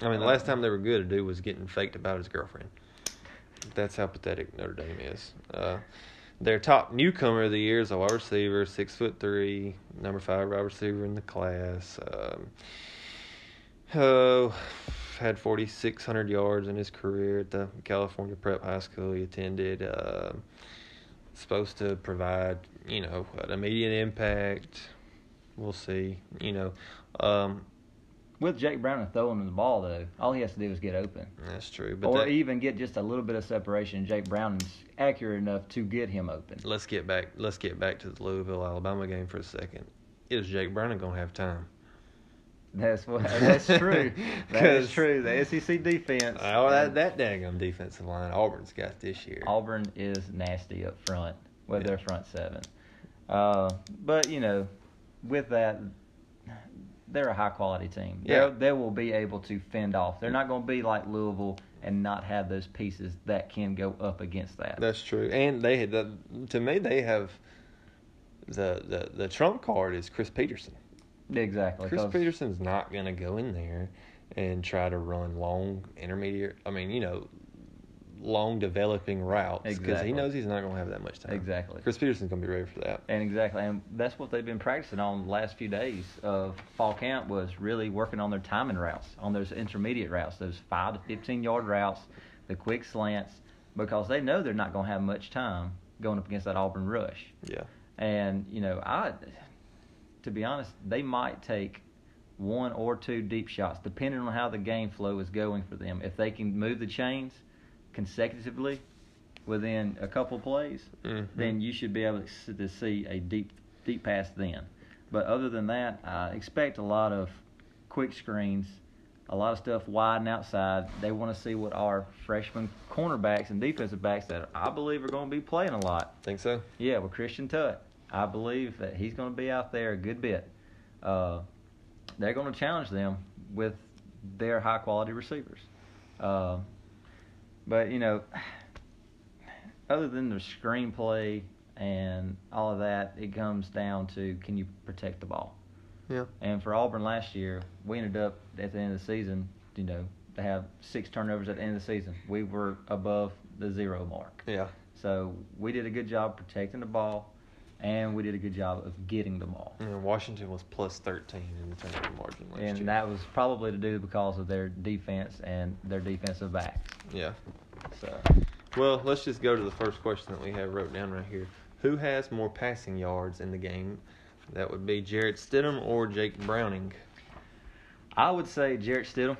I mean, the last time they were good, a dude was getting faked about his girlfriend. That's how pathetic Notre Dame is. Uh, their top newcomer of the year is a wide receiver, six foot three, number five wide receiver in the class. Um, oh, had forty six hundred yards in his career at the California Prep High School he attended. Um supposed to provide, you know, an immediate impact. We'll see. You know, um, with Jake Brown throwing him the ball, though, all he has to do is get open. that's true. But or that- even get just a little bit of separation. Jake Brown's accurate enough to get him open. let's get back. Let's get back to the Louisville Alabama game for a second. Is Jake Browning gonna have time? That's what. That's true. (laughs) that is true. The SEC defense. Oh, that that daggum defensive line Auburn's got this year. Auburn is nasty up front with Yeah. their front seven. Uh, but you know, with that, they're a high quality team. Yeah. They will be able to fend off. They're not going to be like Louisville and not have those pieces that can go up against that. That's true. And they had the, to me they have the, the the trump card is Chris Petersen. Exactly. Chris Petersen's not going to go in there and try to run long intermediate. I mean, you know, long developing routes because Exactly. he knows he's not going to have that much time. Exactly. Chris Petersen's going to be ready for that. And exactly, and that's what they've been practicing on the last few days of fall camp was really working on their timing routes, on those intermediate routes, those five to fifteen yard routes, the quick slants, because they know they're not going to have much time going up against that Auburn rush. Yeah. And you know, I, to be honest, they might take one or two deep shots, depending on how the game flow is going for them. If they can move the chains consecutively within a couple plays, Mhm. then you should be able to to see a deep deep pass then. But other than that, I expect a lot of quick screens, a lot of stuff wide and outside. They want to see what our freshman cornerbacks and defensive backs that I believe are going to be playing a lot. Think so? Yeah, with Christian Tutt, I believe that he's going to be out there a good bit. Uh, they're going to challenge them with their high quality receivers. Uh, but you know, (sighs) other than the screenplay and all of that, it comes down to can you protect the ball? Yeah. And for Auburn last year, we ended up at the end of the season, you know, to have six turnovers at the end of the season. We were above the zero mark. Yeah. So we did a good job protecting the ball, and we did a good job of getting them all. And Washington was plus 13 in the turnover margin last And year. that was probably to do because of their defense and their defensive backs. yeah. So Well, let's just go to the first question that we have wrote down right here. Who has more passing yards in the game? That would be Jarrett Stidham or Jake Browning. I would say Jarrett Stidham.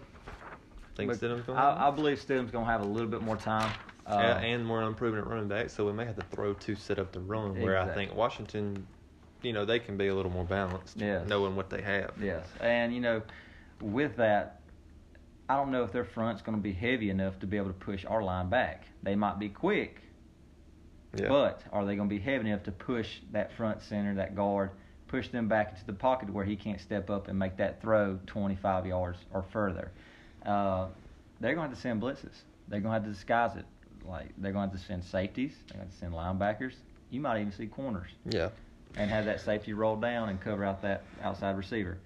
Think But Stidham's going I, I believe Stidham's going to have a little bit more time. Uh, and more unproven at running back, so we may have to throw two set up the run. Where I think Washington, you know, they can be a little more balanced, Yes. knowing what they have. Yes, and you know, with that, I don't know if their front's going to be heavy enough to be able to push our line back. They might be quick, Yeah. But are they going to be heavy enough to push that front center, that guard, push them back into the pocket where he can't step up and make that throw 25 yards or further? Uh, they're going to have to send blitzes. they're gonna have to disguise it. Like they're gonna have to send safeties, they're gonna send linebackers. You might even see corners Yeah. and have that safety roll down and cover out that outside receiver.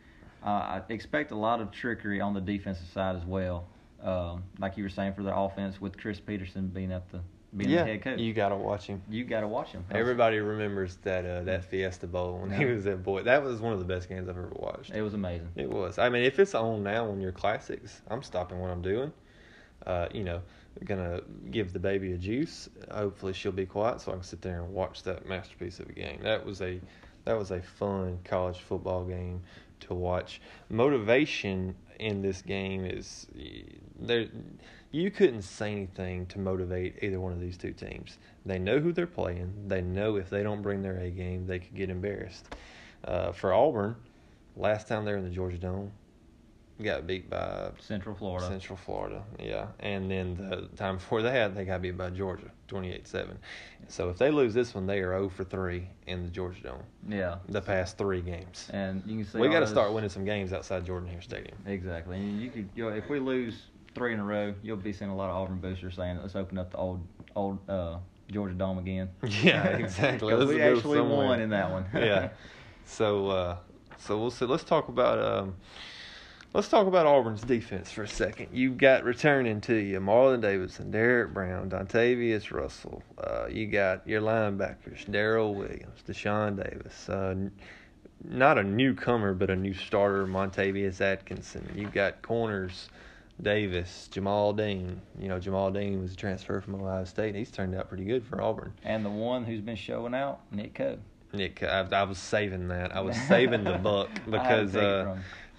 Uh, I expect a lot of trickery on the defensive side as well. Um, like you were saying for the offense with Chris Petersen being at the being yeah. the head coach. You got to watch him. You got to watch him. Everybody remembers that uh, that Fiesta Bowl when he was at Boise. That was one of the best games I've ever watched. It was amazing. It was. I mean, if it's on now on your classics, I'm stopping what I'm doing. Uh, you know, gonna give the baby a juice. Hopefully, she'll be quiet so I can sit there and watch that masterpiece of a game. That was a that was a fun college football game to watch. Motivation in this game is there. You couldn't say anything to motivate either one of these two teams. They know who they're playing. They know if they don't bring their A game, they could get embarrassed. Uh, for Auburn, last time they were in the Georgia Dome, got beat by Central Florida. Central Florida. Yeah, and then the time before that, they got beat by Georgia, twenty-eight-seven. So if they lose this one, they are zero for three in the Georgia Dome. Yeah. The past three games. And you can see we got to start winning some games outside Jordan Hare Stadium. Exactly. And you could, you know, if we lose three in a row, you'll be seeing a lot of Auburn boosters saying, "Let's open up the old, old uh, Georgia Dome again." (laughs) Yeah, (laughs) exactly. We actually won in that one. yeah. (laughs) So uh, so we'll see. Let's talk about um, let's talk about Auburn's defense for a second. You've got returning to you Marlon Davidson, Derrick Brown, Dontavius Russell. Uh, you got your linebackers Darrell Williams, Deshaun Davis. Uh, not a newcomer, but a new starter, Montavious Atkinson. You've got corners. Davis, Jamel Dean. You know, Jamel Dean was a transfer from Ohio State, and he's turned out pretty good for Auburn. And the one who's been showing out, Nick Coe. Nick, I, I was saving that. I was saving the buck (laughs) because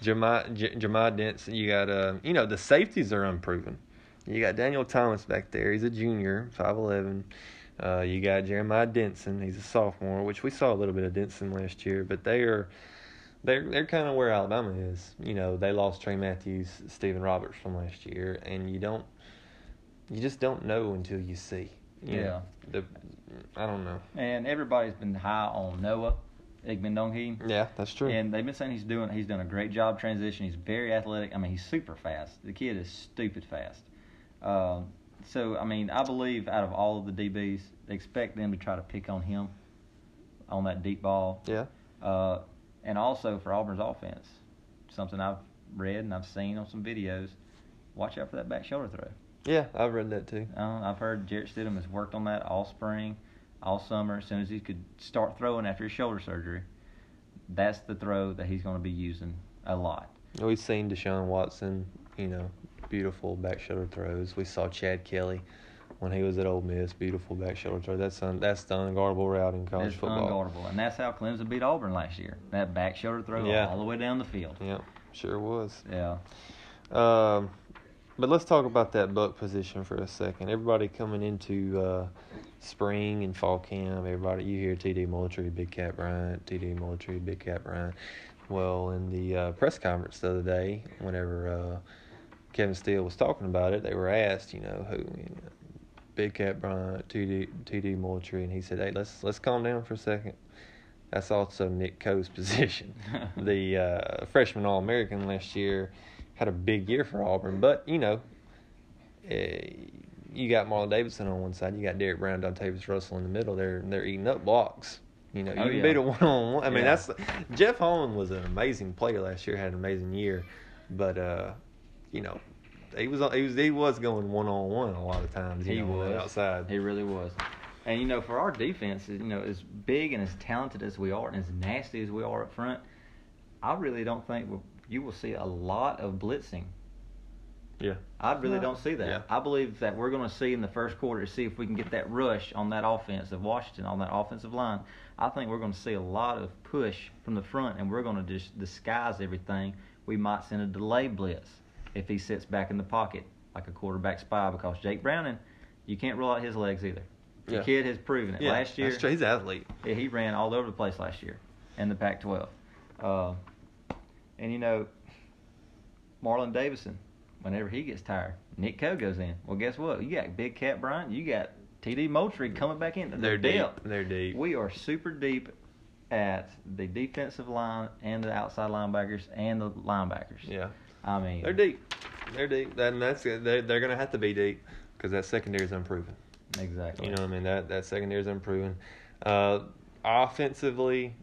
I had to take it from him. Jamai J- Jamai Dinson. You got uh, you know, the safeties are unproven. You got Daniel Thomas back there. He's a junior, five eleven. Uh, you got Jeremiah Dinson. He's a sophomore, which we saw a little bit of Dinson last year, but they are. They're they're kind of where Alabama is. You know, they lost Tray Matthews, Stephen Roberts from last year, and you don't, you just don't know until you see. You know, the, I don't know. And everybody's been high on Noah Igbinoghene. Yeah, that's true. And they've been saying he's doing he's done a great job transition. He's very athletic. I mean, he's super fast. The kid is stupid fast. Um, so I mean, I believe out of all of the DBs, expect them to try to pick on him on that deep ball. yeah. Uh, and also for Auburn's offense, something I've read and I've seen on some videos. Watch out for that back shoulder throw. Yeah, I've read that too. Uh, I've heard Jarrett Stidham has worked on that all spring, all summer. As soon as he could start throwing after his shoulder surgery, that's the throw that he's going to be using a lot. We've seen Deshaun Watson, you know, beautiful back shoulder throws. We saw Chad Kelly when he was at Ole Miss, beautiful back shoulder throw. That's un, that's the unguardable route in college it's football. unguardable, and that's how Clemson beat Auburn last year. That back shoulder throw Yeah. all the way down the field. Yeah, sure was. Yeah, Um, but let's talk about that buck position for a second. Everybody coming into uh, spring and fall camp, everybody you hear TD Moultry, Big Cat Bryant, TD Moultry, Big Cat Bryant. Well, in the uh, press conference the other day, whenever uh, Kevin Steele was talking about it, they were asked, you know, who, you know, Big Cat Bryant, TD TD Moultry, and he said, "Hey, let's let's calm down for a second. That's also Nick Coe's (laughs) position. (laughs) the uh, freshman All American last year had a big year for Auburn, but you know, eh, you got Marlon Davidson on one side, you got Derrick Brown, Dontavius Russell in the middle. They're they're eating up blocks. You know, you Oh, can yeah. beat a one on one. I mean, Yeah. that's Jeff Holland was an amazing player last year, had an amazing year, but uh, you know, he was he was he was going one on one a lot of times. He know, was outside. He really was. And you know, for our defense, you know, as big and as talented as we are, and as nasty as we are up front, I really don't think we'll, you will see a lot of blitzing. Yeah. I really No. don't see that. Yeah. I believe that we're going to see in the first quarter to see if we can get that rush on that offense of Washington on that offensive line. I think we're going to see a lot of push from the front, and we're going to just disguise everything. We might send a delay blitz if he sits back in the pocket like a quarterback spy because Jake Browning, you can't rule out his legs either. The Yeah. kid has proven it. Yeah, last year, that's true. he's an athlete. yeah, he ran all over the place last year in the Pac-12. Uh, and you know, Marlon Davidson, whenever he gets tired, Nick Coe goes in. Well, guess what? You got Big Cat Bryant. You got T.D. Moultry coming back in. They're deep. depth. They're deep. We are super deep at the defensive line and the outside linebackers and the linebackers. Yeah. I mean, They're deep. They're deep. And that's they're they're gonna have to be deep because that secondary is unproven. Exactly. You know what I mean? That that secondary is unproven. Uh, offensively,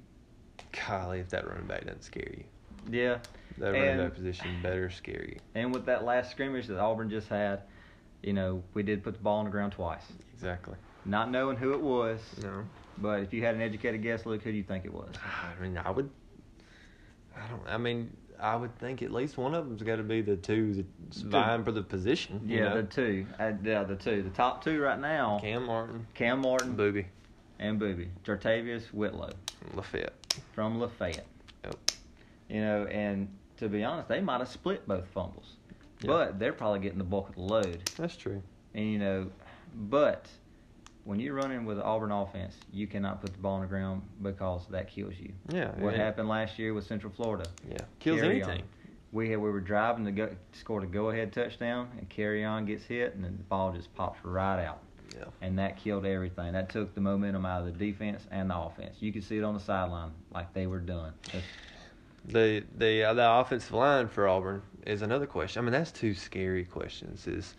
golly, if that running back doesn't scare you, Yeah. that running And- back position better scare you. And with that last scrimmage that Auburn just had, you know, we did put the ball on the ground twice. Exactly. Not knowing who it was, No. but if you had an educated guess, Luke, who do you think it was? (sighs) I mean, I would. I don't. I mean, I would think at least one of them's got to be the two that's Two. vying for the position. Yeah, know? the two. Uh, yeah, the two. The top two right now, Kam Martin, Kam Martin Boobee, and Boobee. JaTarvious Whitlow Lafayette. from Lafayette. Yep. You know, and to be honest, they might have split both fumbles. Yeah. But they're probably getting the bulk of the load. That's true. And you know, but when you're running with the Auburn offense, you cannot put the ball on the ground because that kills you. Yeah. What yeah. happened last year with Central Florida? Yeah. Kills Carry anything. on. We had, we were driving to go scored a go ahead touchdown and Kerryon gets hit and then the ball just pops right out. Yeah. And that killed everything. That took the momentum out of the defense and the offense. You could see it on the sideline like they were done. That's- The the uh, the offensive line for Auburn is another question. I mean, that's two scary questions. Is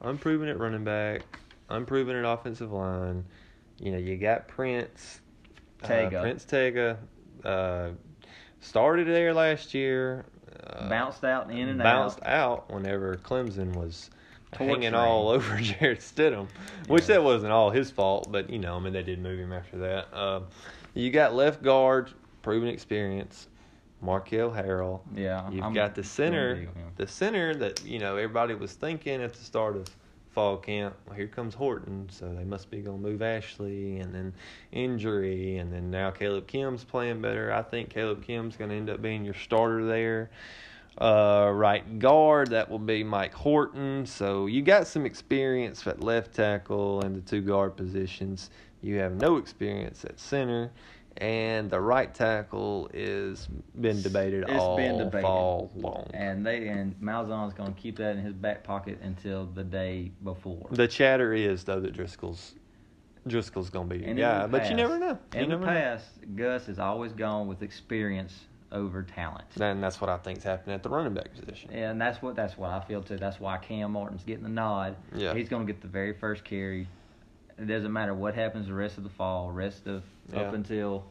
unproven at running back, unproven at offensive line. You know, you got Prince, Tega. Uh, Prince Tega, uh, started there last year. Uh, Bounced out in and bounced out. out whenever Clemson was hanging all (laughs) over Jarrett Stidham, which Yeah. that wasn't all his fault, but you know, I mean, they did move him after that. Um, you got left guard, proven experience, Marquel Harrell. Yeah, You've I'm got the center, big on him. the center that you know everybody was thinking at the start of fall camp. Well, here comes Horton, so they must be going to move Ashley, and then injury, and then now Kaleb Kim's playing better. I think Kaleb Kim's going to end up being your starter there. Uh, right guard, that will be Mike Horton. So you got some experience at left tackle and the two guard positions. You have no experience at center, and the right tackle is been debated It's all been debated. fall long. And they and Malzahn's going to keep that in his back pocket until the day before. The chatter is though that Driscoll's Driscoll's gonna be your And in guy, the but you never know. You In the never know. past, Gus has always gone with experience over talent. And that's what I think's happening at the running back position. And that's what that's what I feel too. That's why Kam Martin's getting the nod. Yeah. He's going to get the very first carry. It doesn't matter what happens the rest of the fall, rest of Yeah. up until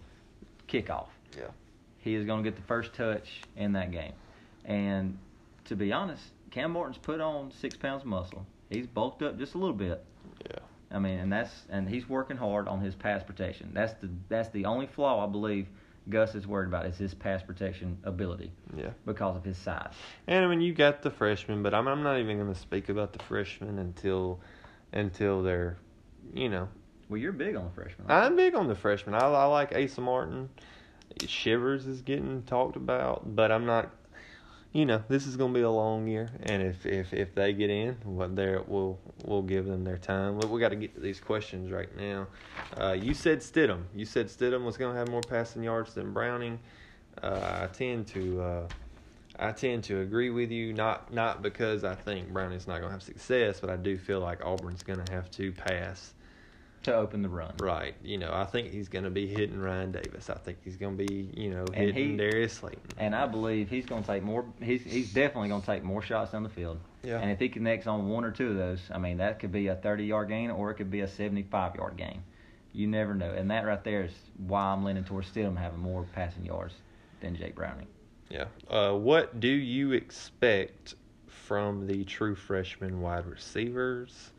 kickoff. Yeah. He is going to get the first touch in that game. And to be honest, Kam Martin's put on six pounds of muscle. He's bulked up just a little bit. Yeah. I mean, and that's and he's working hard on his pass protection. That's the that's the only flaw I believe Gus is worried about is his pass protection ability Yeah. because of his size. And I mean, you got the freshmen, but I'm I'm not even going to speak about the freshmen until until they're, you know, Well, you're big on the freshman. aren't I'm big on the freshmen. I, I like Asa Martin. Shivers is getting talked about, but I'm not. You know, this is going to be a long year, and if if if they get in, what there we'll we'll give them their time. But we got to get to these questions right now. Uh, you said Stidham. You said Stidham was going to have more passing yards than Browning. Uh, I tend to. Uh, I tend to agree with you, not not because I think Browning's not going to have success, but I do feel like Auburn's going to have to pass to open the run. Right. You know, I think he's going to be hitting Ryan Davis. I think he's going to be, you know, hitting he- Darius Slayton. And I believe he's going to take more. He's he's definitely going to take more shots down the field. Yeah. And if he connects on one or two of those, I mean, that could be a 30-yard gain or it could be a 75-yard gain. You never know. And that right there is why I'm leaning towards Stidham having more passing yards than Jake Browning. Yeah. Uh, what do you expect from the true freshman wide receivers?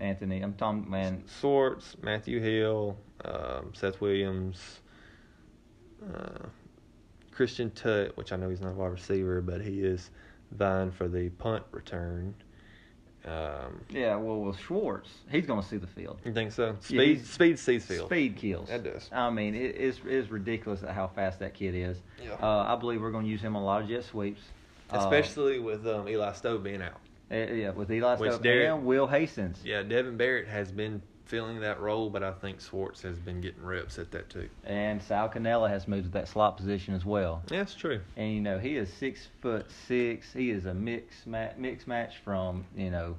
Anthony, I'm talking man. Schwartz, Matthew Hill, um, Seth Williams, uh, Christian Tutt, which I know he's not a wide receiver, but he is vying for the punt return. Um, Yeah, well, with Schwartz, he's going to see the field. you think so? Speed, he's- speed sees field. Speed kills. That does. I mean, it is is ridiculous at how fast that kid is. Yeah. Uh, I believe we're going to use him on a lot of jet sweeps. Uh, Especially with um, Eli Stove being out. Uh, yeah, with Eli Which Stove Derek- and Will Hastings. Yeah, Devan Barrett has been filling that role, but I think Schwartz has been getting reps at that too. And Sal Cannella has moved to that slot position as well. Yeah, that's true. And you know, he is six foot six. He is a mix ma- mix match from you know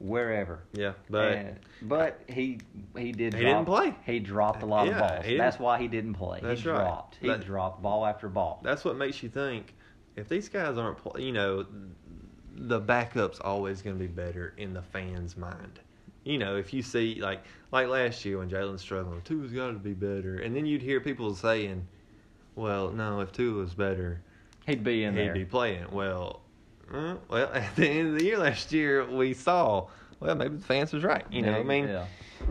wherever. Yeah, but And- but he he did. He drop, didn't play. He dropped a lot Yeah, of balls. That's why he didn't play. That's he right. dropped. He But- dropped ball after ball. that's what makes you think if these guys aren't, pl- you know, the backup's always going to be better in the fans' mind. You know, if you see like like last year when Jalen's struggling, Tua's got to be better, and then you'd hear people saying, "Well, no, if Tua was better, He'd be in he'd there. be playing." Well, uh, well, (laughs) at the end of the year last year, we saw. Well, maybe the fans was right. You know, what I mean, yeah.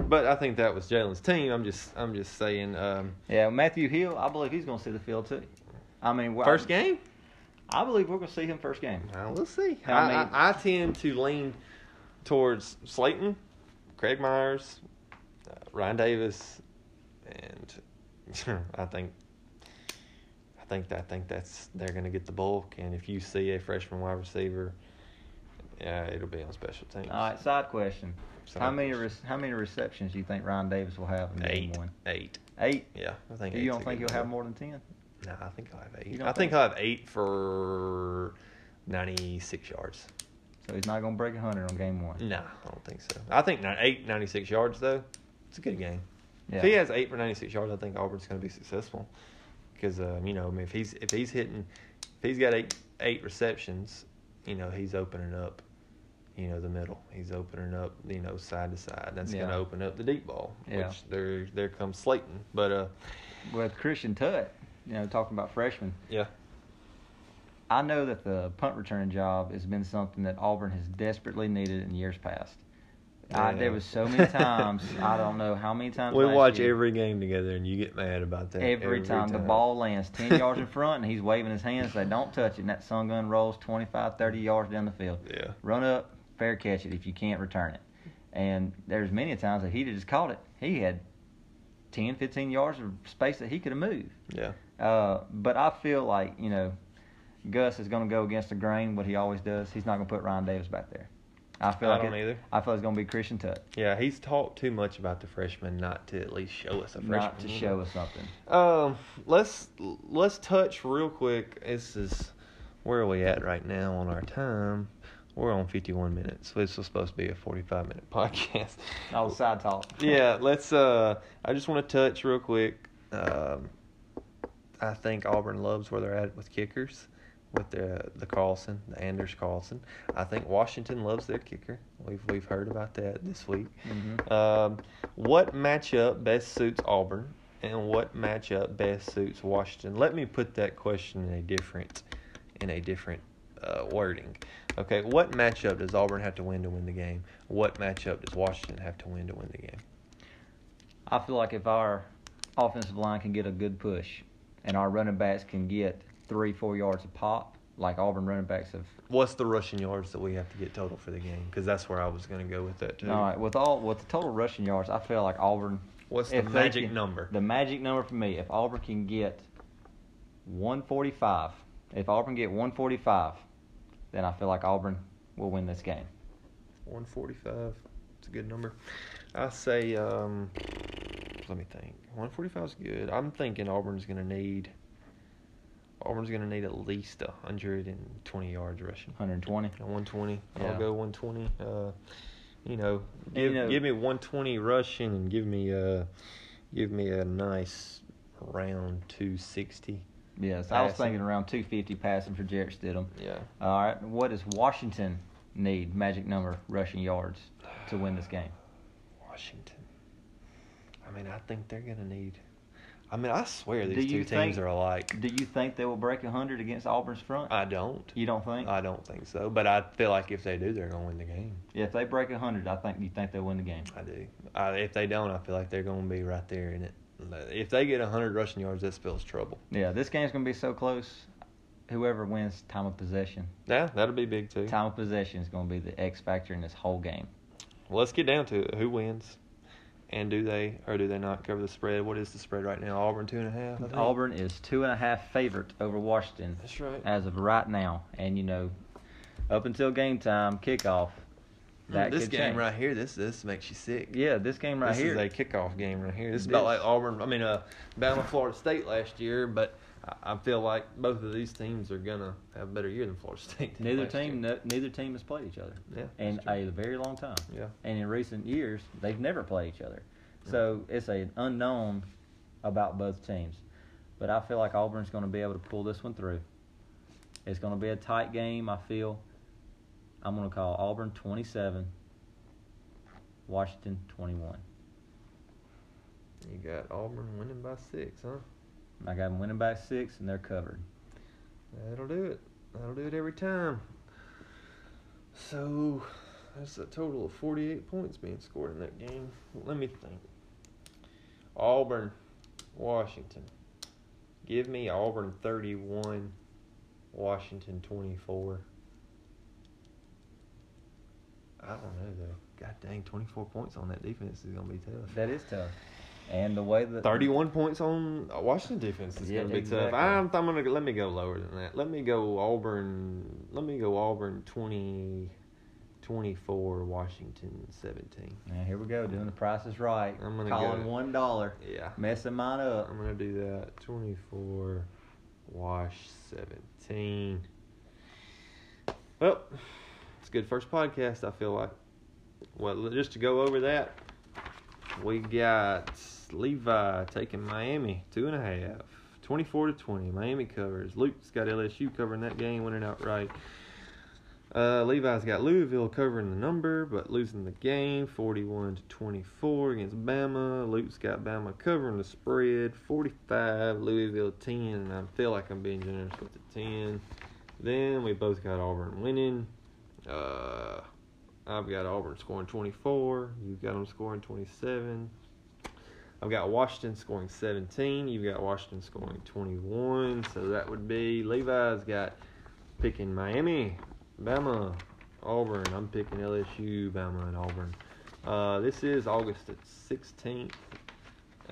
but I think that was Jalen's team. I'm just, I'm just saying. Um, Yeah, Matthew Hill, I believe he's going to see the field too. I mean, first game. I believe we're going to see him first game. Well, we'll see. I I, mean- I, I tend to lean towards Slayton, Craig Myers, uh, Ryan Davis, and (laughs) I think I think I think that's they're going to get the bulk. And if you see a freshman wide receiver, yeah, it'll be on special teams. All right, side question. Side how many question. re- how many receptions do you think Ryan Davis will have in Eight, game one? eight. Eight. Yeah, I think. You don't think he'll have more than ten? No, I think i'll have eight. I think think- he'll have eight for ninety-six yards. So he's not going to break hundred on game one. No, I don't think so. I think ni- eight 96 yards though. It's a good game. Yeah. If he has eight for 96 yards, I think Auburn's going to be successful. Because um, you know, I mean, if he's if he's hitting, if he's got eight eight receptions, you know, he's opening up, you know, the middle. He's opening up, you know, side to side. That's going to open up the deep ball. Yeah. Which there there comes Slayton, but uh, With Christian Tutt, you know, talking about freshmen, yeah, I know that the punt return job has been something that Auburn has desperately needed in years past. I, there was so many (laughs) times I don't know how many times we watch year, every game together, and you get mad about that every, time, the ball lands (laughs) 10 yards in front and he's waving his hands say don't touch it and that sun gun rolls 25 30 yards down the field. Yeah, run up fair catch it if you can't return it. And there's many times that he just caught it. He had 10 15 yards of space that he could have moved. Yeah. Uh, but I feel like you know Gus is going to go against the grain what he always does he's not going to put Ryan Davis back there I feel I like don't it- either. I feel it's going to be Christian Tutt Yeah, he's talked too much about the freshman not to at least show us a freshman. not to show us something Um, let's let's touch real quick. This is where are we at right now on our time? We're on 51 minutes. This was supposed to be a 45 minute (laughs) podcast. the side talk yeah, let's. Uh, I just want to touch real quick. Um, I think Auburn loves where they're at with kickers, with the the Carlson, the Anders Carlson. I think Washington loves their kicker. We've we've heard about that this week. Mhm. Um, what matchup best suits Auburn, and what matchup best suits Washington? Let me put that question in a different, in a different uh, wording. Okay, what matchup does Auburn have to win to win the game? What matchup does Washington have to win to win the game? I feel like if our offensive line can get a good push and our running backs can get three, four yards of pop, like Auburn running backs have. What's the rushing yards that we have to get total for the game? Because that's where I was going to go with that too. All right, with all with the total rushing yards, I feel like Auburn. What's the magic can- number? The magic number for me, if Auburn can get 145, if Auburn get 145, then I feel like Auburn will win this game. 145. It's a good number. I say, um, let me think. 145 is good. I'm thinking Auburn's going to need. Auburn's going to need at least 120 yards rushing. 120. 120. Yeah. I'll go 120. Uh, you know, give you know- give me 120 rushing and give me uh give me a nice round 260. Yes, I was thinking around 250 passing for Jarrett Stidham. Yeah. All right, what does Washington need magic number rushing yards to win this game? Washington. I mean, I think they're going to need. I mean, I swear Do these two teams think- are alike. Do you think they will break 100 against Auburn's front? I don't. you don't think? I don't think so. But I feel like if they do, they're going to win the game. yeah, if they break 100, I think you think they'll win the game. I do. I, if they don't, I feel like they're going to be right there in it. If they get 100 rushing yards, that spells trouble. Yeah, this game's going to be so close. Whoever wins time of possession, Yeah, that'll be big too. time of possession is going to be the X factor in this whole game. Well, let's get down to it. Who wins? And do they or do they not cover the spread? What is the spread right now? Auburn two and a half. Auburn is two and a half favorite over Washington That's right. as of right now, and you know, up until game time kickoff, that this game change. right here, this this makes you sick. Yeah, this game right here. this here. is a kickoff game right here. This is This- about like Auburn. I mean, uh, Bama, Florida State last year, but I, feel like both of these teams are gonna have a better year than Florida State. Neither team, no, neither team has played each other Yeah, in a very long time. Yeah. And in recent years, they've never played each other. So it's an unknown about both teams. But I feel like Auburn's going to be able to pull this one through. It's going to be a tight game. I feel. I'm going to call Auburn 27, Washington 21. You got Auburn winning by six, huh? I got them winning by six, and they're covered. That'll do it. That'll do it every time. So that's a total of 48 points being scored in that game. Let me think. Auburn, Washington. Give me Auburn 31, Washington 24. I don't know though. God dang, 24 points on that defense is gonna be tough. That is tough. And the way that 31 points on Washington defense is Yeah, going to be exactly. tough. I'm, I'm going to let me go lower than that. Let me go Auburn. Let me go Auburn 20, 24, Washington 17. Now here we go, doing the Price is Right. I'm gonna calling go- one dollar, Yeah, messing mine up. I'm going to do that. 24, Wash 17. Well, it's a good first podcast. I feel like. Well, just to go over that, we got Levi taking Miami two and a half, 24 to 20. Miami covers. Luke's got LSU covering that game, winning outright. Uh, Levi's got Louisville covering the number, but losing the game, 41 to 24 against Bama. Luke's got Bama covering the spread, 45. Louisville 10, and I feel like I'm being generous with the 10. Then we both got Auburn winning. Uh, I've got Auburn scoring 24. You've got them scoring 27. I've got Washington scoring 17. You've got Washington scoring 21. So that would be Levi's got picking Miami, Bama, Auburn. I'm picking LSU, Bama, and Auburn. Uh, this is August the 16th.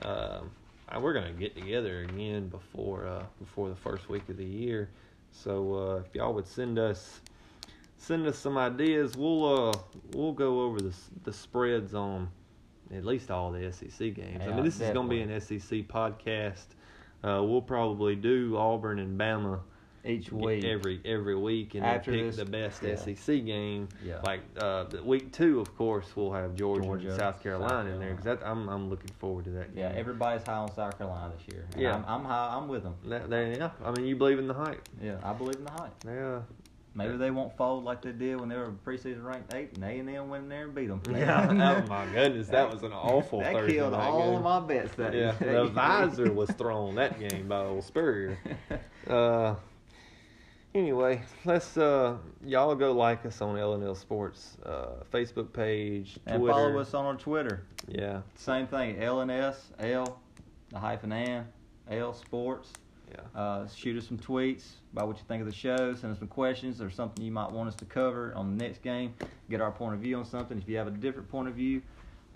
Um, uh, we're gonna get together again before uh, before the first week of the year. So uh, if y'all would send us send us some ideas, we'll uh we'll go over the the spreads on at least all the SEC games. I mean, this is gonna be an SEC podcast. Uh, we'll probably do Auburn and Bama Each week. every every week, and After then pick this- the best yeah. SEC game. Yeah. Like uh, week two, of course, we'll have Georgia, Georgia, and South Carolina South in there because I'm I'm looking forward to that game. yeah, everybody's high on South Carolina this year. And Yeah. I'm, I'm high. I'm with them. That, yeah. I mean, you believe in the hype. Yeah, I believe in the hype. Yeah. Maybe they won't fold like they did when they were preseason ranked eight, and A and M went in there and beat them. Yeah. (laughs) oh (laughs) my goodness, that was an awful that Thursday killed night all game. of my bets that Yeah, day. the visor was thrown that game by old Spurrier. (laughs) Uh, anyway, let's uh, y'all go like us on LNL Sports uh, Facebook page, Twitter. and Twitter. follow us on our Twitter. Yeah, Same thing. LNS L, the hyphen N, L Sports. Yeah. Uh, shoot us some tweets about what you think of the show. Send us some questions or something you might want us to cover on the next game. Get our point of view on something. If you have a different point of view,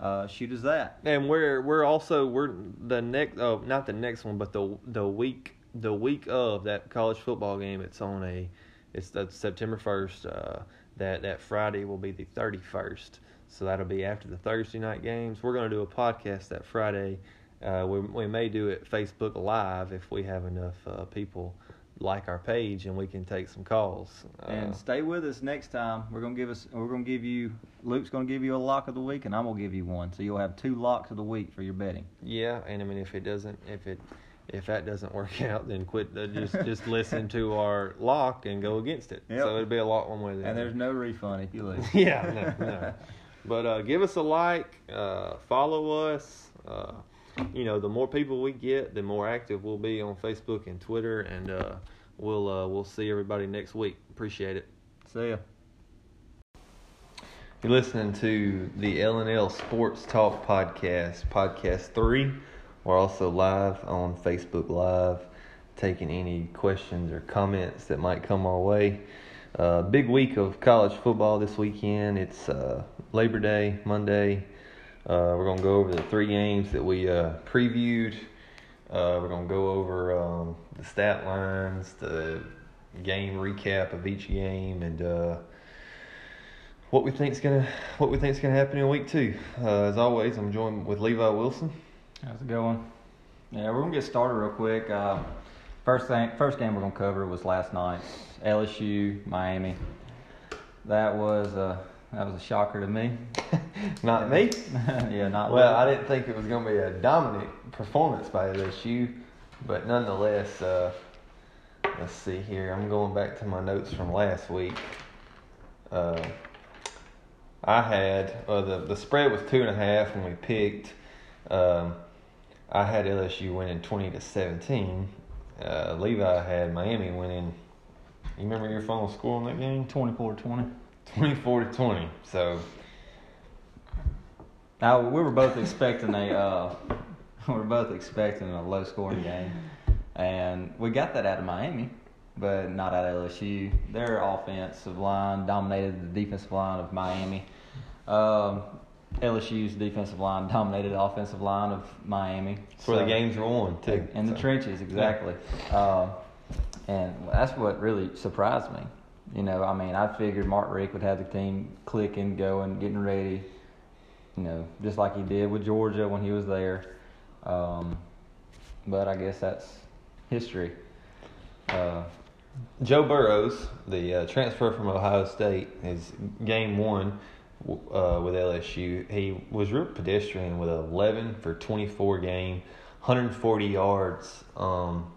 uh, shoot us that. And we're we're also we're the next oh not the next one but the the week the week of that college football game it's on a it's the September first uh, that that Friday will be the thirty first so that'll be after the Thursday night games we're gonna do a podcast that Friday uh, we we may do it Facebook Live if we have enough uh, people like our page and we can take some calls uh, And stay with us next time. We're gonna give us. We're gonna give you. Luke's gonna give you a lock of the week, and I'm gonna give you one. So you'll have two locks of the week for your betting. Yeah, and I mean if it doesn't if it if that doesn't (laughs) work out, then quit. Uh, just just listen to our lock and go against it. Yep. So it'll be a lot one way. or the And there's no refund if you lose. (laughs) yeah, no, no. (laughs) But uh, give us a like, uh, follow us. You know, the more people we get, the more active we'll be on Facebook and Twitter, and uh, we'll uh, we'll see everybody next week. Appreciate it. See ya. You're listening to the LNL Sports Talk Podcast, Podcast 3. We're also live on Facebook Live, taking any questions or comments that might come our way. Uh, big week of college football this weekend. It's uh, Labor Day, Monday. Uh, we're going to go over the three games that we uh, previewed. Uh, we're going to go over um, the stat lines, the game recap of each game, and uh, what we think's gonna what we think's gonna happen in week two. Uh, as always, I'm joined with Levi Wilson. How's it going? Yeah, we're gonna get started real quick. Uh, first thing, first game we're gonna cover was last night's LSU Miami. That was a that was a shocker to me. (laughs) Not me. (laughs) yeah, not Well, Luke. I didn't think it was gonna be a dominant performance by LSU, but nonetheless, uh, let's see here. I'm going back to my notes from last week. Uh, I had uh, the the spread was two and a half when we picked. Um, I had LSU winning twenty to seventeen. Uh, Levi had Miami winning. You remember your final score on that game? 24-20. Twenty four to twenty. So Now we were both expecting a uh, (laughs) we were both expecting a low scoring game, and we got that out of Miami, but not out of LSU. Their offensive line dominated the defensive line of Miami. Um, LSU's defensive line dominated the offensive line of Miami. that's where the games were won too. in the trenches, exactly. Um, and that's what really surprised me. You know, I mean, I figured Mark Richt would have the team clicking, going, getting ready. You know, just like he did with Georgia when he was there. Um, but I guess that's history. Uh, Joe Burrows, the uh, transfer from Ohio State, his game one uh, with LSU, he was real pedestrian with 11 for 24 game, 140 yards. Um,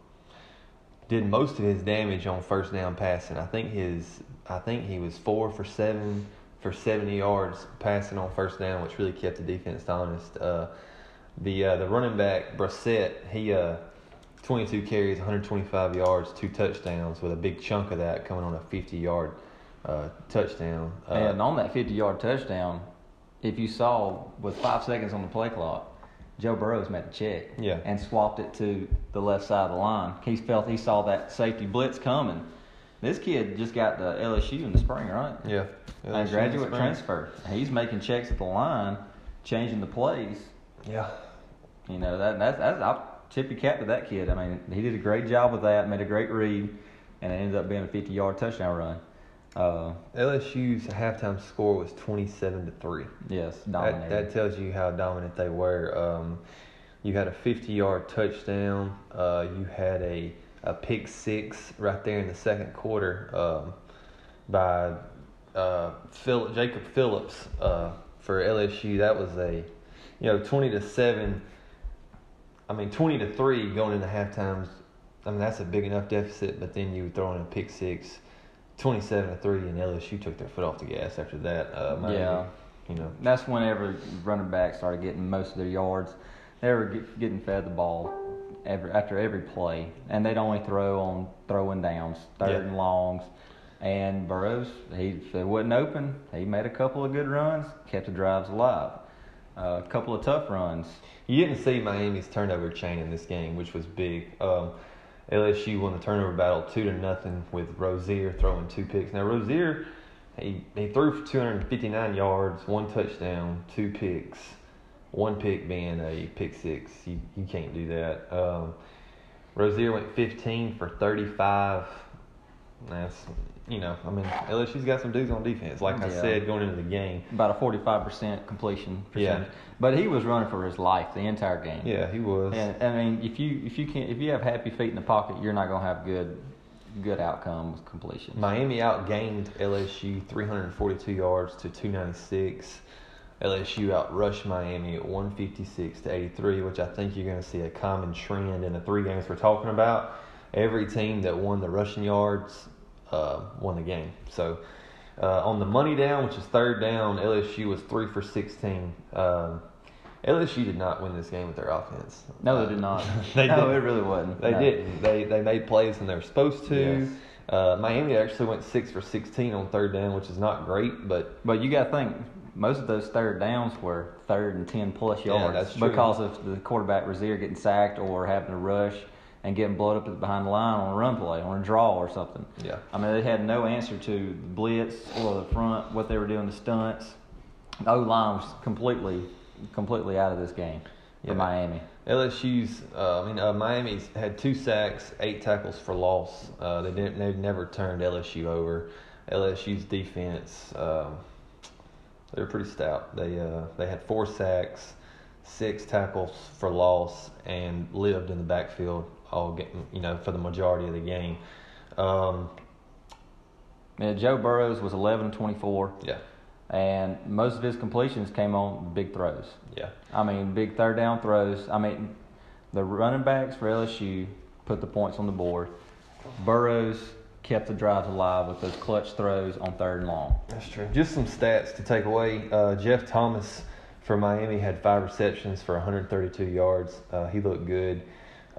did most of his damage on first down passing. I think his, I think he was four for seven for 70 yards passing on first down, which really kept the defense honest. Uh, the uh, the running back Brossette, he uh, 22 carries, 125 yards, two touchdowns, with a big chunk of that coming on a 50 yard uh, touchdown. Uh, and on that 50 yard touchdown, if you saw with five seconds on the play clock, Joe Burrows made a check Yeah. and swapped it to the left side of the line. He felt he saw that safety blitz coming. This kid just got to LSU in the spring, right? yeah, A graduate transfer. He's making checks at the line, changing the plays. Yeah, You know that that's that's I tip your cap to that kid. I mean, he did a great job with that, made a great read, and it ended up being a 50 yard touchdown run. Uh, LSU's halftime score was 27 to three. yes, That, dominated. that tells you how dominant they were. Um, you had a 50 yard touchdown. Uh, you had a, a pick six right there in the second quarter um, by uh, Phil, Jacob Phillips uh, for LSU. That was a, you know, 20 to 7. I mean, 20 to 3 going into halftimes. I mean, that's a big enough deficit, but then you throw in a pick six. 27 to 3, and LSU took their foot off the gas after that. Uh, Miami, Yeah. You know, That's whenever running backs started getting most of their yards. They were get, getting fed the ball every after every play, and they'd only throw on throwing downs, third Yeah. and longs. And Burrows, he if it wasn't open. He made a couple of good runs, kept the drives alive. Uh, a couple of tough runs. You didn't see Miami's turnover chain in this game, which was big. Um, LSU won the turnover battle two to nothing with Rosier throwing two picks. Now Rosier, he he threw for 259 yards, one touchdown, two picks, one pick being a pick six. You you can't do that. Um, Rosier went 15 for 35. That's you know, I mean LSU's got some dudes on defense. Like I Yeah. said, going into the game. About a forty-five percent completion Yeah. But he was running for his life the entire game. Yeah, he was. And I mean, if you if you can if you have happy feet in the pocket, you're not gonna have good good outcome with completion. Miami outgained LSU 342 yards to 296. LSU outrushed Miami at 156 to 83, which I think you're going to see a common trend in the three games we're talking about. Every team that won the rushing yards uh, won the game. So uh, on the money down, which is third down, LSU was three for 16. Um, LSU did not win this game with their offense. no, they did not. (laughs) they no, didn't. it really wasn't. They No. didn't. They they made plays when they were supposed to. Yes. Uh, Miami actually went six for sixteen on third down, which is not great, but But you got to think most of those third downs were third and ten plus Yeah, yards true. because of the quarterback Rosier getting sacked or having to rush and getting blown up behind the line on a run play on a draw or something. yeah, I mean, they had no answer to the blitz or the front, what they were doing, the stunts. The O line was completely, completely out of this game Yeah. in Miami. LSU's. Uh, I mean, uh, Miami's had two sacks, eight tackles for loss. Uh, they didn't. They've never turned LSU over. LSU's defense. Um, they're pretty stout. They uh, they had four sacks, six tackles for loss, and lived in the backfield all getting you know for the majority of the game. Um, Yeah, Joe Burrows was 11 24, yeah, and most of his completions came on big throws. yeah. I mean, big third down throws. I mean, the running backs for LSU put the points on the board. Burrows kept the drives alive with those clutch throws on third and long. That's true. Just some stats to take away. Uh, Jeff Thomas for Miami had five receptions for 132 yards. Uh, he looked good.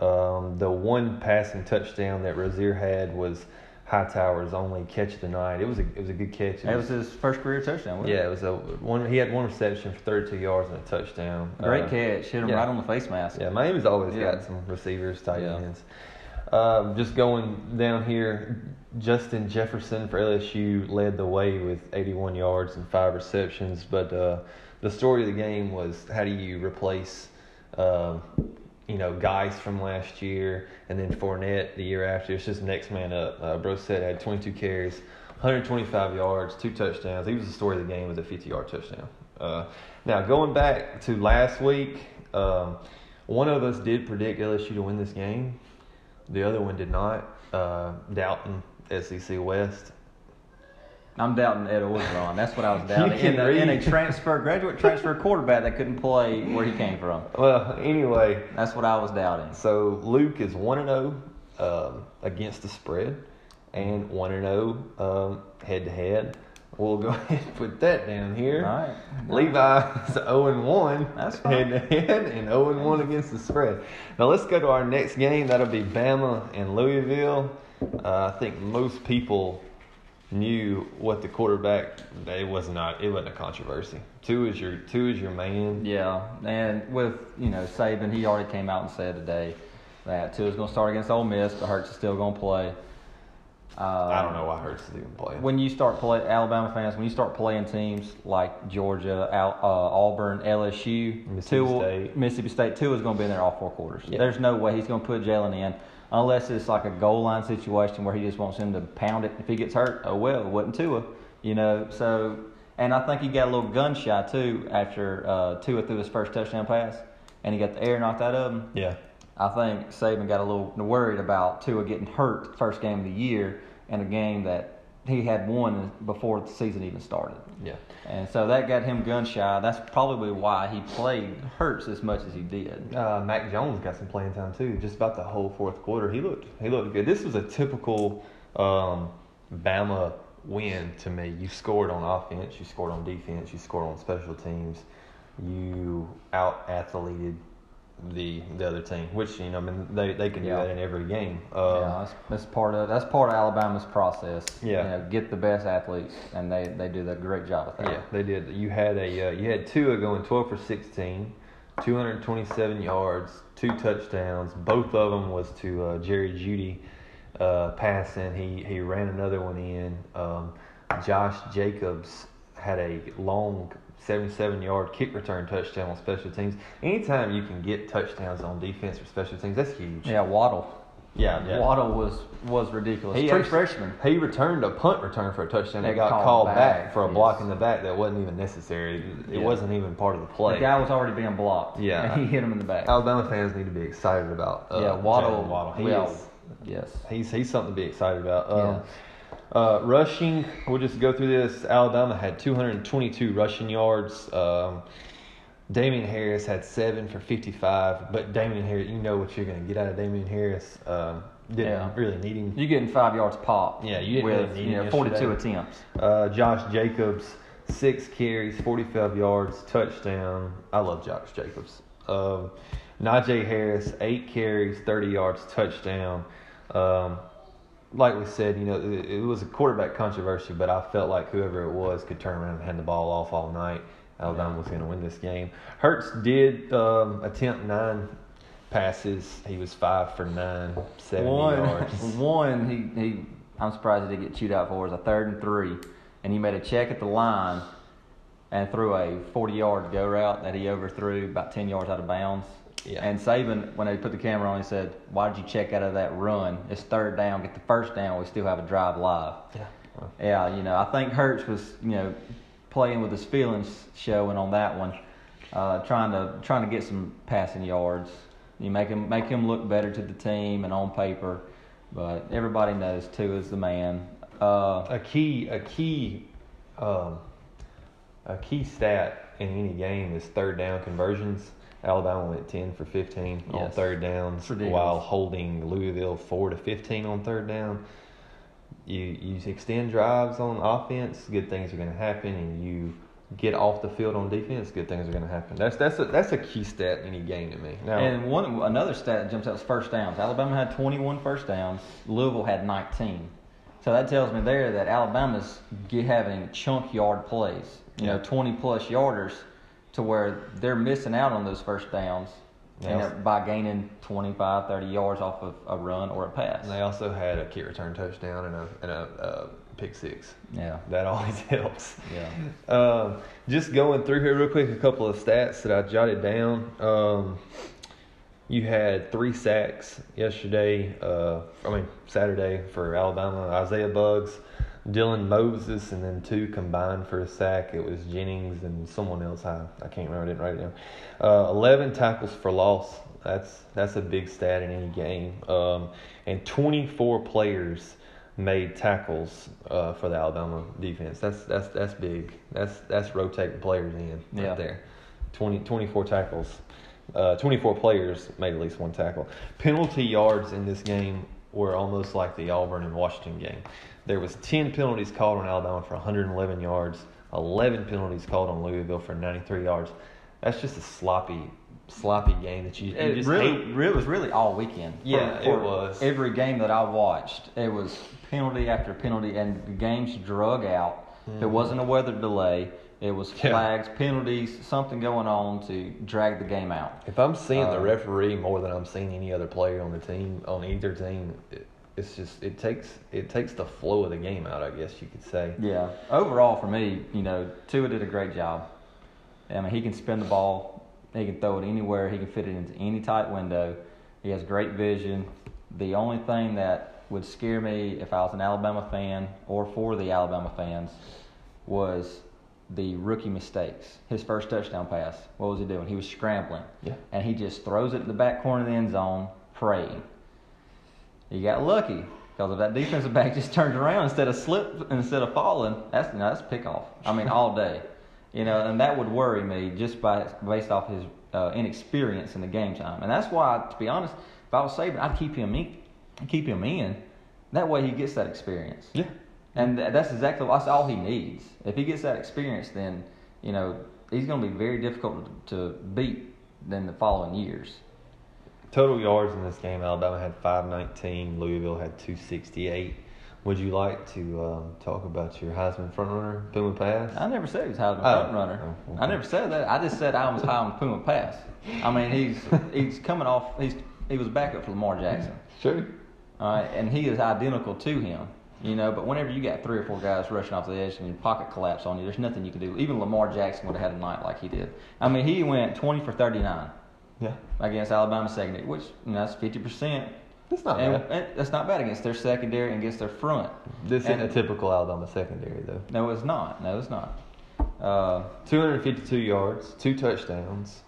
Um, the one passing touchdown that Rosier had was Hightower's only catch of the night. It was a it was a good catch. It That was his first career touchdown. Wasn't yeah, it was a one. He had one reception for 32 yards and a touchdown. Great Uh, catch. Hit him yeah. right on the face mask. Yeah, Miami's always Yeah. got some receivers, tight Yeah. ends. Um, just going down here, Justin Jefferson for LSU led the way with 81 yards and five receptions. But uh, the story of the game was how do you replace, um, you know, guys from last year and then Fournette the year after? It's just next man up. Uh, Brossette had 22 carries, 125 yards, two touchdowns. He was the story of the game with a 50 yard touchdown. Uh, now going back to last week, um, one of us did predict LSU to win this game. The other one did not. Uh, Dalton, SEC West. I'm doubting Ed Orgeron. That's what I was (laughs) doubting. In a, in a transfer, graduate transfer (laughs) quarterback that couldn't play where he came from. Well, anyway, That's what I was doubting. so Luke is one and zero um, against the spread, and one and zero um, head to head. We'll go (laughs) ahead and put that down here. All right. Levi is 0 and 1 That's head to head and 0 and 1 against the spread. Now let's go to our next game. That'll be Bama and Louisville. Uh, I think most people knew what the quarterback. It was not. It wasn't a controversy. Two is your two is your man. Yeah, and with you know Saban, he already came out and said today that two is going to start against Ole Miss, but Hurts is still going to play. Uh, I don't know why Hurts is even playing. When you start play Alabama fans, when you start playing teams like Georgia, Al, uh, Auburn, LSU, Mississippi Tua, State. Mississippi State, Tua is going to be in there all four quarters. Yeah. There's no way he's going to put Jalen in unless it's like a goal line situation where he just wants him to pound it. If he gets hurt, oh well, it wasn't Tua, you know. So, and I think he got a little gun shy too after uh, Tua threw his first touchdown pass, and he got the air knocked out of him. yeah. I think Saban got a little worried about Tua getting hurt first game of the year in a game that he had won before the season even started. Yeah. And so that got him gun shy. That's probably why he played Hurts as much as he did. Uh, Mac Jones got some playing time too. Just about the whole fourth quarter, he looked he looked good. This was a typical um, Bama win to me. You scored on offense, you scored on defense, you scored on special teams, you out athleted the the other team, which you know I mean they they can do Yeah. that in every game. yeah, Uh, that's, that's part of that's part of Alabama's process. Yeah. you know, get the best athletes, and they they do a great job with that. Yeah, they did. You had a uh, you had Tua going 12 for 16, 227 yards, two touchdowns. Both of them was to uh, Jerry Jeudy uh, passing. He he ran another one in. Um, Josh Jacobs had a long 77 yard kick return touchdown on special teams. Anytime you can get touchdowns on defense or special teams, that's huge. Yeah, Waddle. yeah. yeah. Waddle was was ridiculous. He True actually- freshman. He returned a punt return for a touchdown That got called called back, back, for a block yes. in the back that wasn't even necessary. It Yeah. wasn't even part of the play. The guy was already being blocked. Yeah. and he hit him in the back. Alabama fans need to be excited about. Uh, yeah, Waddle. Jalen Waddle. He well, is, yes. he's he's something to be excited about. Um, uh, rushing, we'll just go through this. Alabama had 222 rushing yards. Um, Damien Harris had seven for 55, but Damien Harris, you know what you're going to get out of Damien Harris. Um, didn't Yeah. really need him. You getting five yards pop. Yeah, you didn't with really need you know 42 attempts. Uh, Josh Jacobs, six carries, 45 yards, touchdown. I love Josh Jacobs. Um, Najee Harris, eight carries, 30 yards, touchdown. Um, like we said, you know, it, it was a quarterback controversy, but I felt like whoever it was could turn around and hand the ball off all night. Alabama was going to win this game. Hurts did um, attempt nine passes. He was five for nine, 70 One, yards. (laughs) one. He, he. I'm surprised he didn't get chewed out for. Was a third and three, and he made a check at the line, and threw a 40 yard go route that he overthrew about 10 yards out of bounds. Yeah. And Saban, when they put the camera on, he said, "Why did you check out of that run? It's third down. Get the first down. We still have a drive live." Yeah. Well, Yeah, you know, I think Hurts was, you know, playing with his feelings showing on that one, uh, trying to trying to get some passing yards. You make him make him look better to the team and on paper, but everybody knows Tua is the man. Uh, a key a key um, a key stat in any game is third down conversions. Alabama went ten for fifteen on third downs while holding Louisville four to fifteen on third down. you you extend drives on offense, good things are going to happen, and you get off the field on defense, good things are going to happen. That's that's a that's a key stat in any game to me. Now, And one another stat that jumps out is first downs. Alabama had 21 first downs. Louisville had 19. So that tells me there that Alabama's having chunk yard plays. You know, 20 plus yarders, to where they're missing out on those first downs. And by gaining 25, 30 yards off of a run or a pass. and they also had a kick return touchdown and a and a uh, pick six. Yeah. That always (laughs) helps. Yeah. Um, just going through here real quick, a couple of stats that I jotted down. Um, you had three sacks yesterday. Uh, I mean Saturday for Alabama. Isaiah Buggs, Dylan Moses, and then two combined for a sack. It was Jennings and someone else. I I can't remember. I didn't write it down. Uh, Eleven tackles for loss. That's that's a big stat in any game. Um, and 24 players made tackles uh, for the Alabama defense. That's that's that's big. That's that's rotating players in Yeah. right there. 20, 24 tackles. Uh, 24 players made at least one tackle. Penalty yards in this game were almost like the Auburn and Washington game. There was 10 penalties called on Alabama for 111 yards, 11 penalties called on Louisville for 93 yards. That's just a sloppy, sloppy game that you, you It really, hate. really was really all weekend. For- Yeah, it was. Every game that I watched, it was penalty after penalty, and the games drug out. If it wasn't a weather delay, it was Mm-hmm. Yeah. flags, penalties, something going on to drag the game out. If I'm seeing the Uh, referee more than I'm seeing any other player on the team, on either team, it, it's just it takes it takes the flow of the game out. I guess you could say. Yeah. Overall, for me, you know, Tua did a great job. I mean, he can spin the ball. He can throw it anywhere. He can fit it into any tight window. He has great vision. The only thing that would scare me if I was an Alabama fan or for the Alabama fans was the rookie mistakes. His first touchdown pass. What was he doing? He was scrambling. Yeah. And he just throws it in the back corner of the end zone, praying. He got lucky because if that defensive back (laughs) just turns around instead of slip instead of falling, that's you know, that's pick off. I mean, all day, you know, and that would worry me just by based off his uh, inexperience in the game time. And that's why, to be honest, if I was Saban, I'd keep him in, keep him in. That way, he gets that experience. Yeah. And th- that's exactly that's all he needs. If he gets that experience, then you know he's going to be very difficult to, to beat than the following years. Total yards in this game, Alabama had 519, Louisville had 268. Would you like to um, talk about your Heisman frontrunner, Puma Pass? I never said he was the Oh. front runner. Oh, okay. I never said that. I just said I was high on Puma Pass. I mean, he's he's coming off. He's he was backup for Lamar Jackson. (laughs) Sure. All right, and he is identical to him. You know, but whenever you got three or four guys rushing off the edge and your pocket collapse on you, there's nothing you can do. Even Lamar Jackson would have had a night like he did. I mean, he went 20 for 39 Yeah. against Alabama secondary, which you know, that's 50 percent. That's not And, bad. and that's not bad against their secondary and against their front. This and- isn't a typical Alabama secondary, though. No, it's not. No, it's not. Uh, 252 yards, two touchdowns,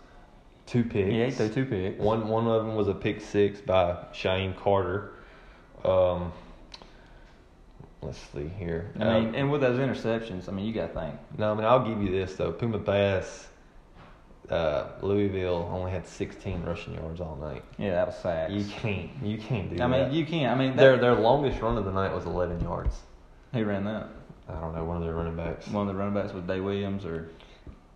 two picks. yeah, he threw two picks. One one of them was a pick six by Shane Carter. Um, let's see here. I mean, Um, and with those interceptions, I mean, you got to think. no, I mean I'll give you this though. Puma Pass, uh, Louisville only had 16 rushing yards all night. Yeah, that was sacks. You can't you can't do I that. mean, you can't. I mean, their that, their longest run of the night was 11 yards. who ran that? I don't know one of their running backs. One of the running backs was Dae Williams, or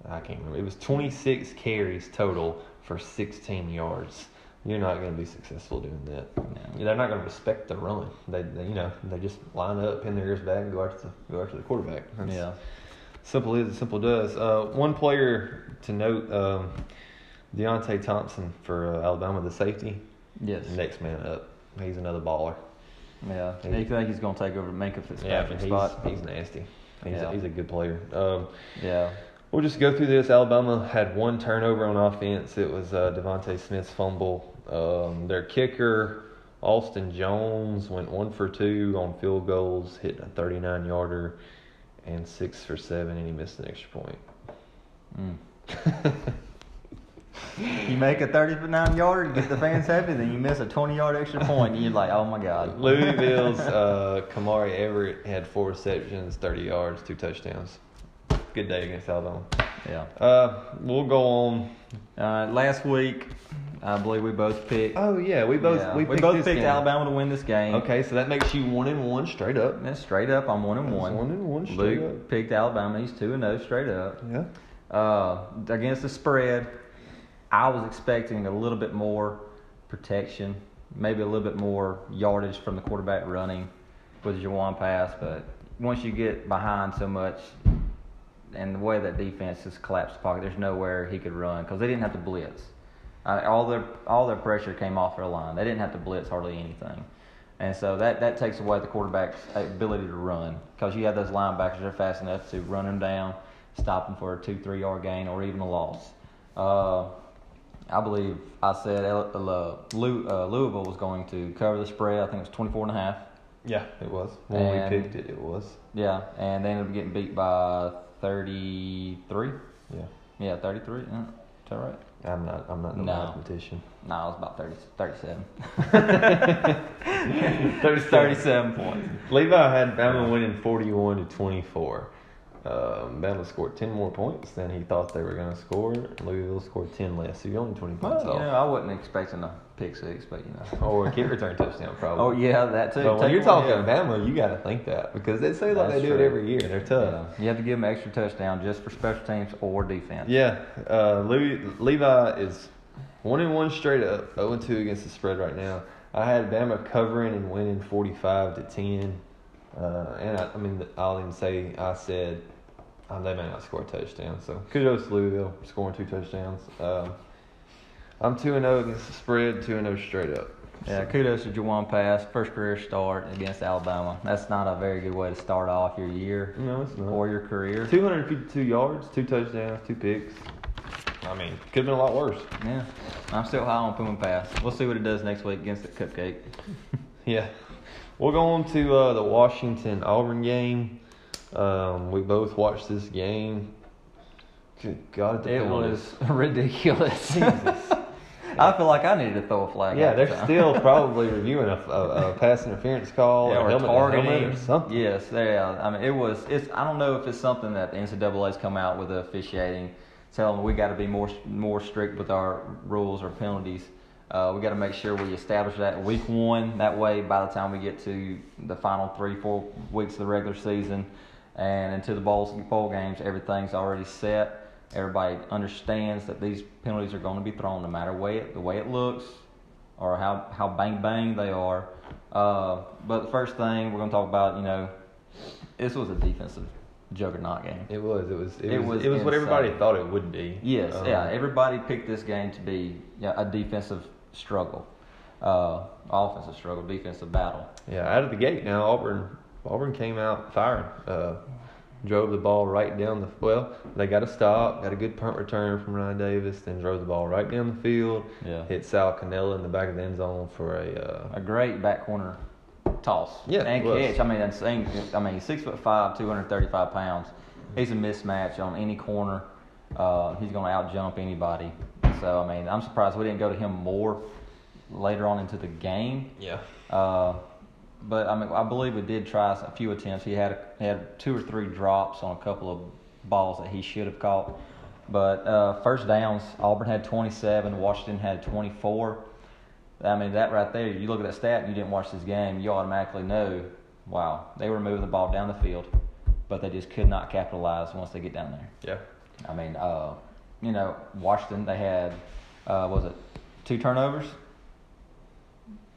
I can't remember. It was 26 carries total for 16 yards. You're not going to be successful doing that. Yeah. They're not going to respect the run. They, they, you know, they just line up, pin their ears back, and go after the go after the quarterback. That's yeah, simple is simple does. Uh, one player to note: um, Deionte Thompson for uh, Alabama, the safety, yes, next man up. He's another baller. yeah. He- You think he's going to take over Minkah Yeah, Fitzpatrick's he's, spot? he's nasty. He's, Yeah. a, he's a good player. Um, Yeah, We'll just go through this. Alabama had one turnover on offense. It was uh, DeVonta Smith's fumble. Um, their kicker, Austin Jones, went one for two on field goals, hitting a 39 yarder, and six for seven, and he missed an extra point. mm. (laughs) you make a 39 yarder, get the fans happy, then you miss a 20 yard extra point, and you're like, oh my god. (laughs) Louisville's uh, Kamari Everett had four receptions, 30 yards, two touchdowns. Good day against Alabama. yeah. Uh, we'll go on. Uh, last week, I believe we both picked. Oh yeah, we both yeah, we, we, picked both picked game. Alabama to win this game. Okay, so that makes you one and one straight up. That's straight up. I'm one and That's one. one and one straight Luke up. picked Alabama. He's two and zero straight up. Yeah. Uh, against the spread, I was expecting a little bit more protection, maybe a little bit more yardage from the quarterback running with Jawon Pass. But once you get behind so much, and the way that defense just collapsed the pocket, there's nowhere he could run because they didn't have to blitz. Uh, all their all their pressure came off their line. They didn't have to blitz hardly anything. And so that, that takes away the quarterback's ability to run because you have those linebackers that are fast enough to run them down, stop them for a two, three yard gain or even a loss. Uh, I believe I said uh, uh, Louisville was going to cover the spread. I think it was 24 and a half. Yeah, it was. When And- we picked it, it was. Yeah, and they ended up getting beat by 33. Yeah. Yeah, 33. Yeah. Is that right? I'm not. I'm not no, No. mathematician. No, I was about 30, 37. (laughs) 37. 37 points. Levi had Bama winning 41 to 24. Um, Bama scored 10 more points than he thought they were going to score. Louisville scored 10 less, so you're only 20 Well, points you off. know, I wasn't expecting a pick six, but you know. Or a kick return touchdown, probably. Oh yeah, that too. But when you're talking yeah. Bama, you got to think that because they say like That's they do it every year. They're tough. Yeah. You have to give them extra touchdown just for special teams or defense. Yeah, uh, Louis, Levi is one and one straight up, zero and two against the spread right now. I had Bama covering and winning forty five to ten, uh, and I, I mean I'll even say I said um, they may not score a touchdown. So kudos to Louisville for scoring two touchdowns. Um, I'm two and zero against the spread, two and zero straight up. Yeah, kudos to Jawon Pass, first career start against Alabama. That's not a very good way to start off your year No, it's not. or your career. Two hundred fifty two yards, two touchdowns, two picks. I mean, could have been a lot worse. Yeah, I'm still high on Puma Pass. We'll see what it does next week against the Cupcake. (laughs) Yeah. We'll go on to uh, the Washington Auburn game. Um, we both watched this game. Good God, It was ridiculous. Jesus. (laughs) I feel like I needed to throw a flag. Yeah, they're the still (laughs) probably reviewing a, a, a pass interference call yeah, or or helmet targeting helmet or something. Yes, yeah. I mean, it was. It's. I don't know if it's something that the NCAA's come out with the officiating, telling them we got to be more more strict with our rules or penalties. Uh, we got to make sure we establish that week one. That way, by the time we get to the final three, four weeks of the regular season, and into the bowl bowl games, everything's already set. Everybody understands that these penalties are going to be thrown, no matter way it, the way it looks or how, how bang bang they are. Uh, but the first thing we're going to talk about, you know, this was a defensive juggernaut game. It was. It was. It, It was. was It was what everybody thought it would be. Yes, Um, yeah. Everybody picked this game to be yeah, a defensive struggle, uh, offensive struggle, defensive battle. Yeah, out of the gate now, Auburn Auburn came out firing. Uh, drove the ball right down the well. They got a stop, got a good punt return from Ryan Davis, then drove the ball right down the field. Yeah. Hit Sal Cannella in the back of the end zone for a. Uh, A great back corner toss. Yeah, and catch. I mean, that's. I mean, six foot five, two hundred thirty five pounds. He's a mismatch on any corner. Uh, he's going to out jump anybody. So I mean, I'm surprised we didn't go to him more later on into the game. yeah. Uh, but I mean, I believe we did try a few attempts. He had he had two or three drops on a couple of balls that he should have caught. But uh, first downs, Auburn had 27, Washington had 24. I mean, that right there, you look at that stat and you didn't watch this game, you automatically know, wow, they were moving the ball down the field, but they just could not capitalize once they get down there. Yeah. I mean, uh, you know, Washington, they had, uh, was it two turnovers?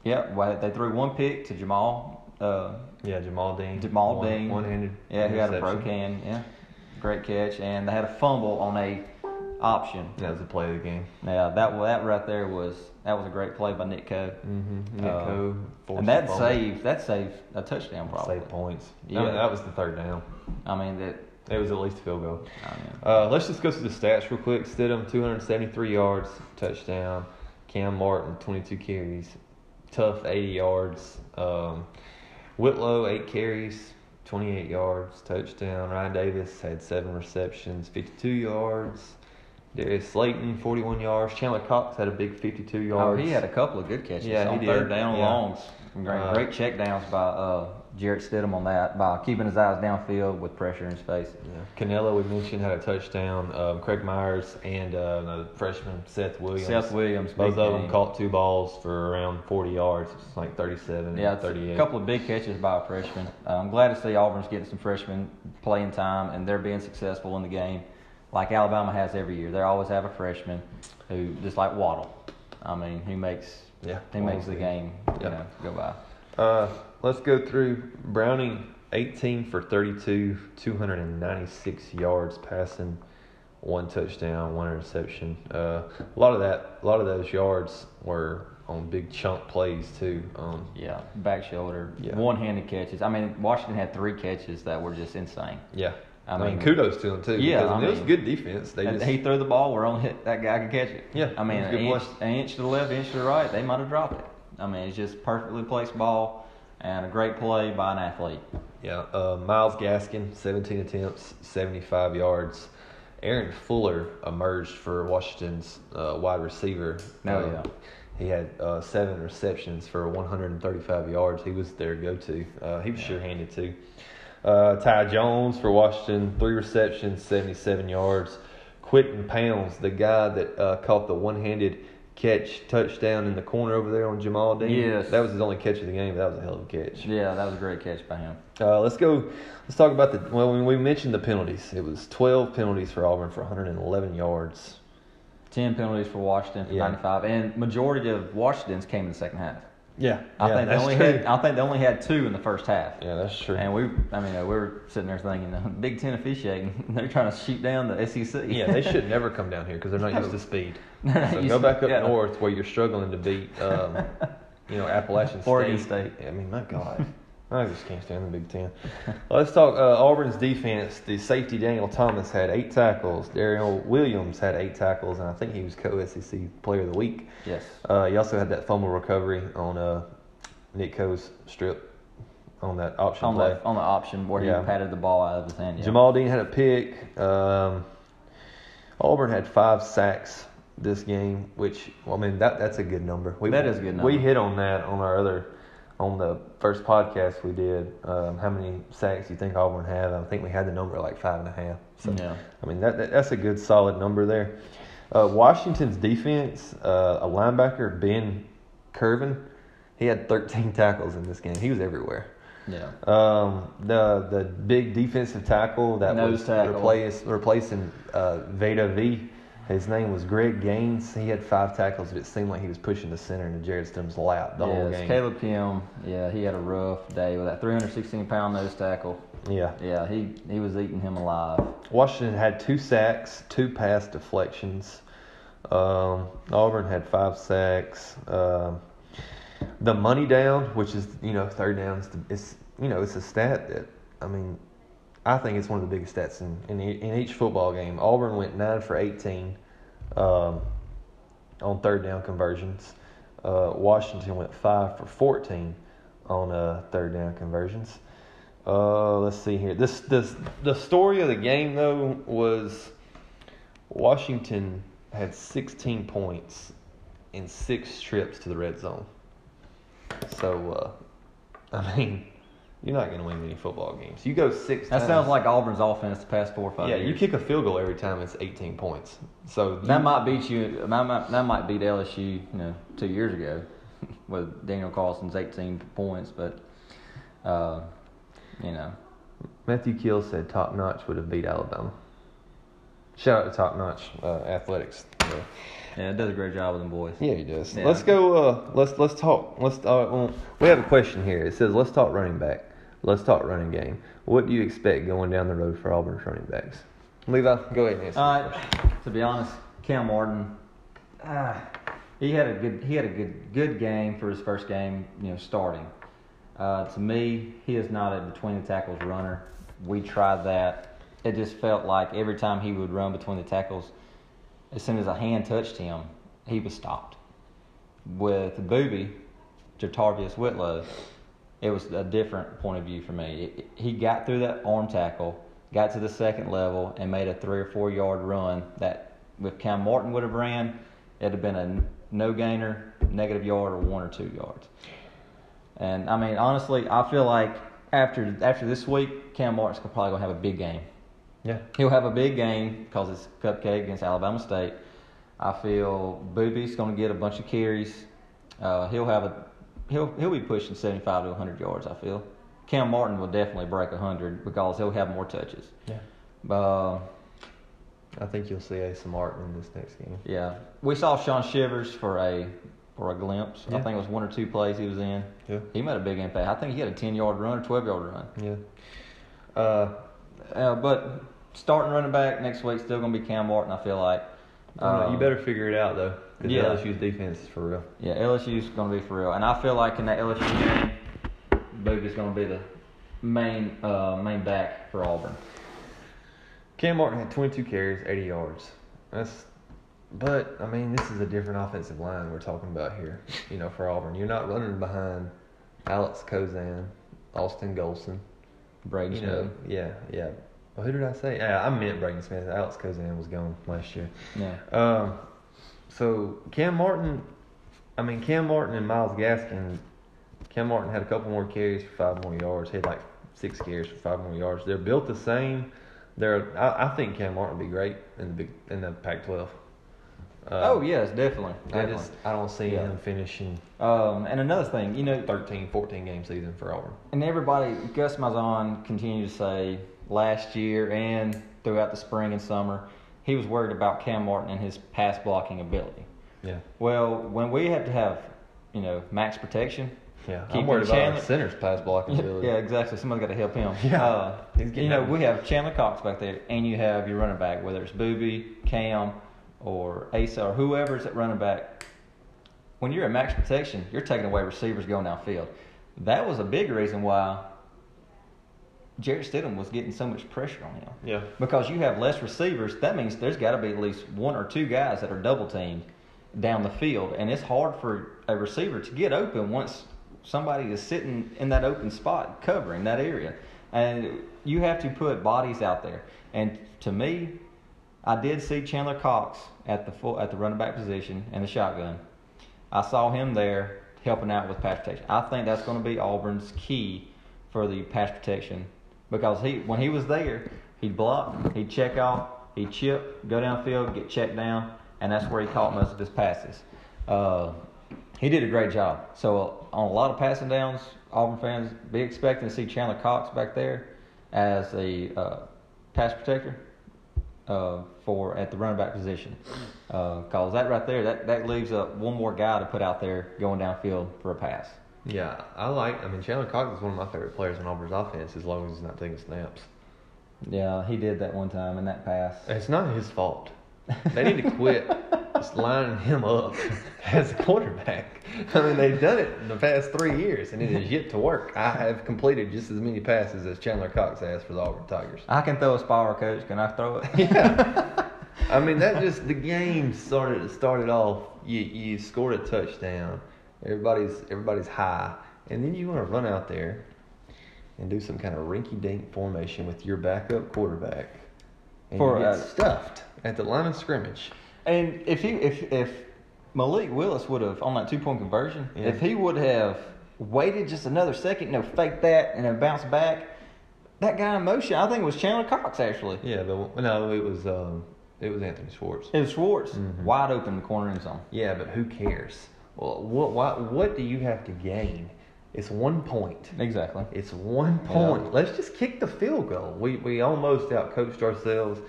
Yeah, well, they threw one pick to Jamel. Uh, Yeah, Jamel Dean. Jamel one, Dean. One-handed. yeah, he had a pro can. Yeah, great catch, and they had a fumble on a option. That was the play of the game. Yeah, that that right there was that was a great play by Nick Coe. Mm-hmm. Uh, and that saved that saved a touchdown probably. Save points. Yeah. Yeah, that was the third down. I mean that. It was at least a field goal. I mean, Uh, let's just go through the stats real quick. Stidham, 273 yards, touchdown. Kam Martin, 22 carries. Tough, 80 yards. Um, Whitlow, 8 carries, 28 yards, touchdown. Ryan Davis had 7 receptions, 52 yards. Darius Slayton, 41 yards. Chandler Cox had a big 52 oh, yards. he had a couple of good catches Yeah, he on did. third down Yeah. longs. Great, Uh, great check downs by uh, Jarrett Stidham on that by keeping his eyes downfield with pressure in his face. Yeah. Cannella, we mentioned, had a touchdown. Um, Craig Myers and uh, the freshman Seth Williams. Seth Williams, Both of them game. caught two balls for around 40 yards. It's like 37 Yeah, and it's 38. a couple of big catches by a freshman. Uh, I'm glad to see Auburn's getting some freshmen playing time and they're being successful in the game, like Alabama has every year. They always have a freshman who just like Waddle. I mean, who makes Yeah, he makes the game you know go by. Uh, let's go through Browning, 18 for 32, 296 yards passing, one touchdown, one interception. Uh, a lot of that, a lot of those yards were on big chunk plays too. Um, Yeah, back shoulder, Yeah. one-handed catches. I mean, Washington had three catches that were just insane. yeah, I I, mean, mean- kudos to them too. Yeah, because, I mean, it was mean- good defense. They just, he threw the ball where only (laughs) that guy could catch it. Yeah, I mean, it was an inch, an inch to the left, inch to the right, they might have dropped it. I mean, it's just perfectly placed ball and a great play by an athlete. Yeah, uh, Myles Gaskin, 17 attempts, 75 yards. Aaron Fuller emerged for Washington's uh, wide receiver. Oh, Uh, yeah. He had uh, seven receptions for 135 yards. He was their go-to. Uh, he was sure-handed too. Uh, Ty Jones for Washington, three receptions, 77 yards. Quinten Pounds, the guy that uh, caught the one-handed catch touchdown in the corner over there on Jamel Dean. Yes. that was his only catch of the game. That was a hell of a catch. Yeah, that was a great catch by him. Uh, let's go. Let's talk about the. Well, we mentioned the penalties, it was 12 penalties for Auburn for 111 yards. Ten penalties for Washington for Yeah. 95, and majority of Washington's came in the second half. Yeah, I yeah, think they only true. had. I think they only had two in the first half. yeah, that's true. And we, I mean, we were sitting there thinking, uh, (laughs) Big Ten officiating, (laughs) they're trying to shoot down the SEC. yeah, they should never come down here because they're not used to (laughs) speed. So go back up yeah. north where you're struggling to beat, um, you know, Appalachian State. Oregon State. I mean, my God. I just can't stand the Big Ten. (laughs) Let's talk uh, Auburn's defense. The safety Daniel Thomas had eight tackles. Darrell Williams had eight tackles, and I think he was co-SEC Player of the Week. Yes. Uh, he also had that fumble recovery on uh, Nick Coe's strip on that option On play. the on the option where Yeah. he patted the ball out of his hand. Yeah. Jamel Dean had a pick. Um, Auburn had five sacks this game, which well, I mean that that's a good number. We, That is a good We hit on that on our other on the first podcast we did. Um, how many sacks do you think Auburn had? I think we had the number like five and a half. So Yeah. I mean that, that that's a good solid number there. Uh, Washington's defense, uh, a linebacker Ben Curvin, he had 13 (laughs) tackles in this game. He was everywhere. Yeah. Um, the the big defensive tackle that Nose was tackle. replace, replacing uh, Vita Vea His name was Greg Gaines. He had five tackles, but it seemed like he was pushing the center into Jarrett Stidham's lap the whole yes, game. Kaleb Kim, yeah, he had a rough day with that 316 pound nose tackle. Yeah. Yeah, he, he was eating him alive. Washington had two sacks, two pass deflections. Um, Auburn had five sacks. Um, the money down, which is you know third downs, it's you know it's a stat that I mean, I think it's one of the biggest stats in in, in each football game. Auburn went nine for eighteen um, on third down conversions. Uh, Washington went five for fourteen on uh, third down conversions. Uh, let's see here. This this the story of the game though was Washington had 16 points in six trips to the red zone. So uh, (laughs) I mean, you're not going to win many football games. You go six. That times, sounds like Auburn's offense the past four or five yeah. years. You kick a field goal every time. It's 18 points. So That you- might beat you. That might, that might beat LSU, you know, two years ago, (laughs) with Daniel Carlson's 18 points. But, uh, you know, Matthew Keel said top notch would have beat Alabama. Shout out to Top Notch uh, Athletics. Yeah. yeah, it does a great job with them boys. Yeah, he does. Yeah. Let's go. Uh, let's let's talk. Let's. Uh, well, we have a question here. It says, "Let's talk running back. Let's talk running game. What do you expect going down the road for Auburn's running backs?" Levi, go ahead and answer. All this right. question. To be honest, Kam Martin, ah, he had a good he had a good good game for his first game. You know, starting. Uh, to me, he is not a between the tackles runner. We tried that. It just felt like every time he would run between the tackles, as soon as a hand touched him, he was stopped. With Boobee, JaTarvious Whitlow, it was a different point of view for me. It- he got through that arm tackle, got to the second level, and made a three or four yard run that, if Kam Martin would have ran, it'd have been a no gainer, negative yard, or one or two yards. And I mean, honestly, I feel like after after this week, Kam Martin's probably gonna have a big game. Yeah. He'll have a big game because it's cupcake against Alabama State. I feel Boobee's going to get a bunch of carries. Uh, he'll have a he'll he'll be pushing 75 to 100 yards. I feel. Kam Martin will definitely break 100 because he'll have more touches. Yeah. Uh, I think you'll see Asa Martin in this next game. yeah, we saw Shaun Shivers for a for a glimpse. I think it was one or two plays he was in. Yeah. He made a big impact. I think he had a 10 yard run or 12 yard run. Yeah. Uh, Uh, but starting running back next week still going to be Kam Martin. I feel like. you Um, better figure it out though, because yeah. LSU's defense is for real. Yeah, LSU's going to be for real, and I feel like in that LSU game, going to be the main uh, main back for Auburn. Kam Martin had 22 carries, 80 yards. That's, but I mean, this is a different offensive line we're talking about here. You know, for Auburn, you're not running behind Alex Kozan, Austin Golson. Brady You know, yeah, yeah. Well, who did I say? Yeah, I meant Braden Smith. Alex Kozan was gone last year. Yeah. Um, so Kam Martin, I mean Kam Martin and Myles Gaskin. Kam Martin had a couple more carries for five more yards. He had like six carries for five more yards. They're built the same. They're I, I think Kam Martin would be great in the big in the Pac-12. Uh, oh yes, definitely. I just I don't see Yeah. him finishing Um, and another thing, you know, 13, 14 game season for Auburn. and everybody, Gus Malzahn continued to say last year and throughout the spring and summer, he was worried about Kam Martin and his pass blocking ability. Yeah, Well, when we had to have, you know, max protection, yeah. I'm worried it about center's pass blocking (laughs) ability. yeah, exactly. Somebody's got to help him. (laughs) Yeah. Uh, you know, we have Chandler Cox back there, and you have your running back, whether it's Boobee, Kam, or Asa, or whoever's at running back. When you're at max protection, you're taking away receivers going downfield. That was a big reason why Jarrett Stidham was getting so much pressure on him. Yeah. Because you have less receivers, that means there's got to be at least one or two guys that are double teamed down the field, and it's hard for a receiver to get open once somebody is sitting in that open spot covering that area. And you have to put bodies out there. And to me, I did see Chandler Cox at the full, at the running back position and the shotgun. I saw him there helping out with pass protection. I think that's going to be Auburn's key for the pass protection because he when he was there, he'd block, he'd check off, he'd chip, go downfield, get checked down, and that's where he caught most of his passes. Uh, he did a great job. So on a lot of passing downs, Auburn fans be expecting to see Chandler Cox back there as a uh, pass protector uh, for at the running back position. Because that right there, that, that leaves up one more guy to put out there going downfield for a pass. Yeah, I like. I mean, Chandler Cox is one of my favorite players in Auburn's offense, as long as he's not taking snaps. Yeah, he did that one time in that pass. It's not his fault. They need to quit just lining him up (laughs) as a quarterback. I mean, they've done it in the past three years, and it has yet to work. I have completed just as many passes as Chandler Cox has for the Auburn Tigers. I can throw a spiral, coach. Can I throw it? Yeah. (laughs) I mean, that just the game started started off. You you scored a touchdown. Everybody's everybody's high, and then you want to run out there and do some kind of rinky-dink formation with your backup quarterback, and For, you get uh, stuffed at the line of scrimmage. And if he if if Malik Willis would have on that two point conversion, Yeah. if he would have waited just another second, you know, fake that and then bounce back, that guy in motion, I think it was Chandler Cox actually. Yeah, but no, it was um, it was Anthony Schwartz. It was Schwartz Mhm. wide open in the corner end zone. Yeah, but who cares? Well, what what what do you have to gain? It's one point. Exactly. It's one point. Let's just kick the field goal. We we almost outcoached ourselves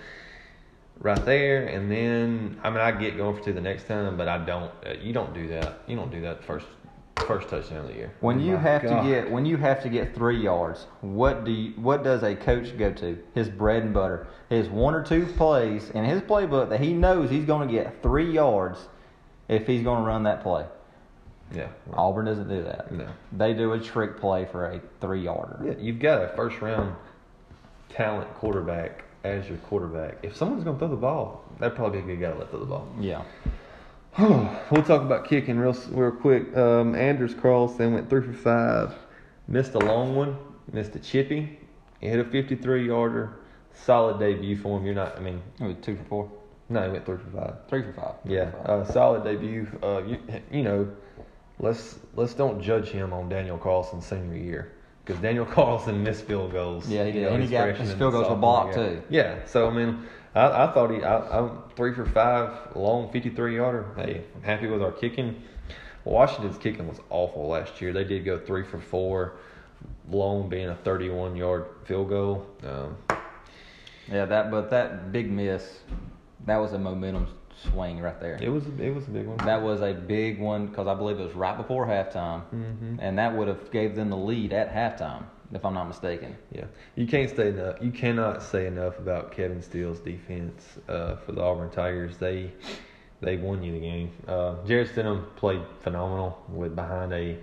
right there, and then I mean I get going for two the next time, but I don't. Uh, you don't do that. You don't do that first first touchdown of the year. When you My have God. to get when you have to get three yards, what do you, what does a coach go to? His bread and butter, his one or two plays in his playbook that he knows he's going to get three yards if he's going to run that play. Yeah Auburn doesn't do that. no They do a trick play for a three yarder. yeah you've got a first round talent quarterback as your quarterback. If someone's gonna throw the ball, that'd probably be a good guy to let throw the ball. Yeah. (sighs) we'll talk about kicking real real quick. Um, Anders Carlson went three for five, missed a long one, missed a chippy, he hit a 53 yarder. Solid debut for him. You're not. I mean, It was two for four. no, he went three for five. Three for five. Three Yeah, for five. uh, solid debut. Uh, you, you know, let's let's don't judge him on Daniel Carlson's senior year because Daniel (laughs) Carlson missed field goals. Yeah, he you did. know, And he his got- his field goals were blocked, too. Yeah, so I mean, I, I thought he, I, I'm three for five, long 53 yarder. Hey, I'm happy with our kicking. Washington's kicking was awful last year. They did go three for four, long being a 31 yard field goal. Um, Yeah, that but that big miss, that was a momentum swing right there. it was it was a big one. That was a big one because I believe it was right before halftime, Mhm. and that would have gave them the lead at halftime, if I'm not mistaken. Yeah, you can't say enough. You cannot say enough about Kevin Steele's defense uh, for the Auburn Tigers. They they won you the game. Uh, Jarrett Stidham played phenomenal with behind a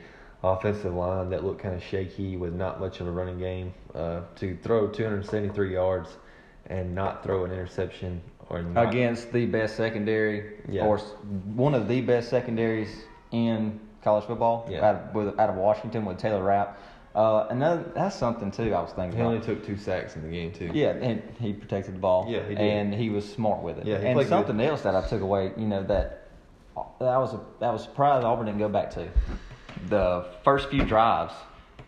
offensive line that looked kind of shaky with not much of a running game. Uh, to throw 273 yards and not throw an interception or not, Against the best secondary, Yeah. or one of the best secondaries in college football, Yeah. out, of, with, out of Washington with Taylor Rapp. Uh, and that's something too. I was thinking. He only took two sacks in the game too. Yeah, and he protected the ball. Yeah, he did. And he was smart with it. Yeah, he and something else that I took away, you know, that that was a, that was surprised Auburn didn't go back to. The first few drives,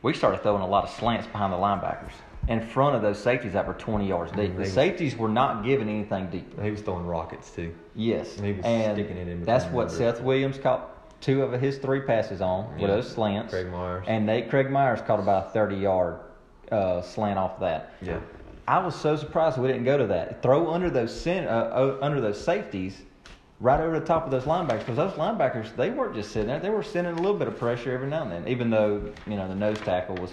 we started throwing a lot of slants behind the linebackers in front of those safeties that were 20 yards deep. They- The safeties were not giving anything deep. He was throwing rockets too. Yes, He was and sticking it in that's what. Seth Williams caught two of his three passes on Yeah. with those slants. Craig Myers. And Nate Craig Myers caught about a 30 yard uh, slant off that. Yeah. I was so surprised we didn't go to that. Throw under those uh, uh, under those safeties, right over the top of those linebackers, because those linebackers they weren't just sitting there; they were sending a little bit of pressure every now and then. Even though you know the nose tackle was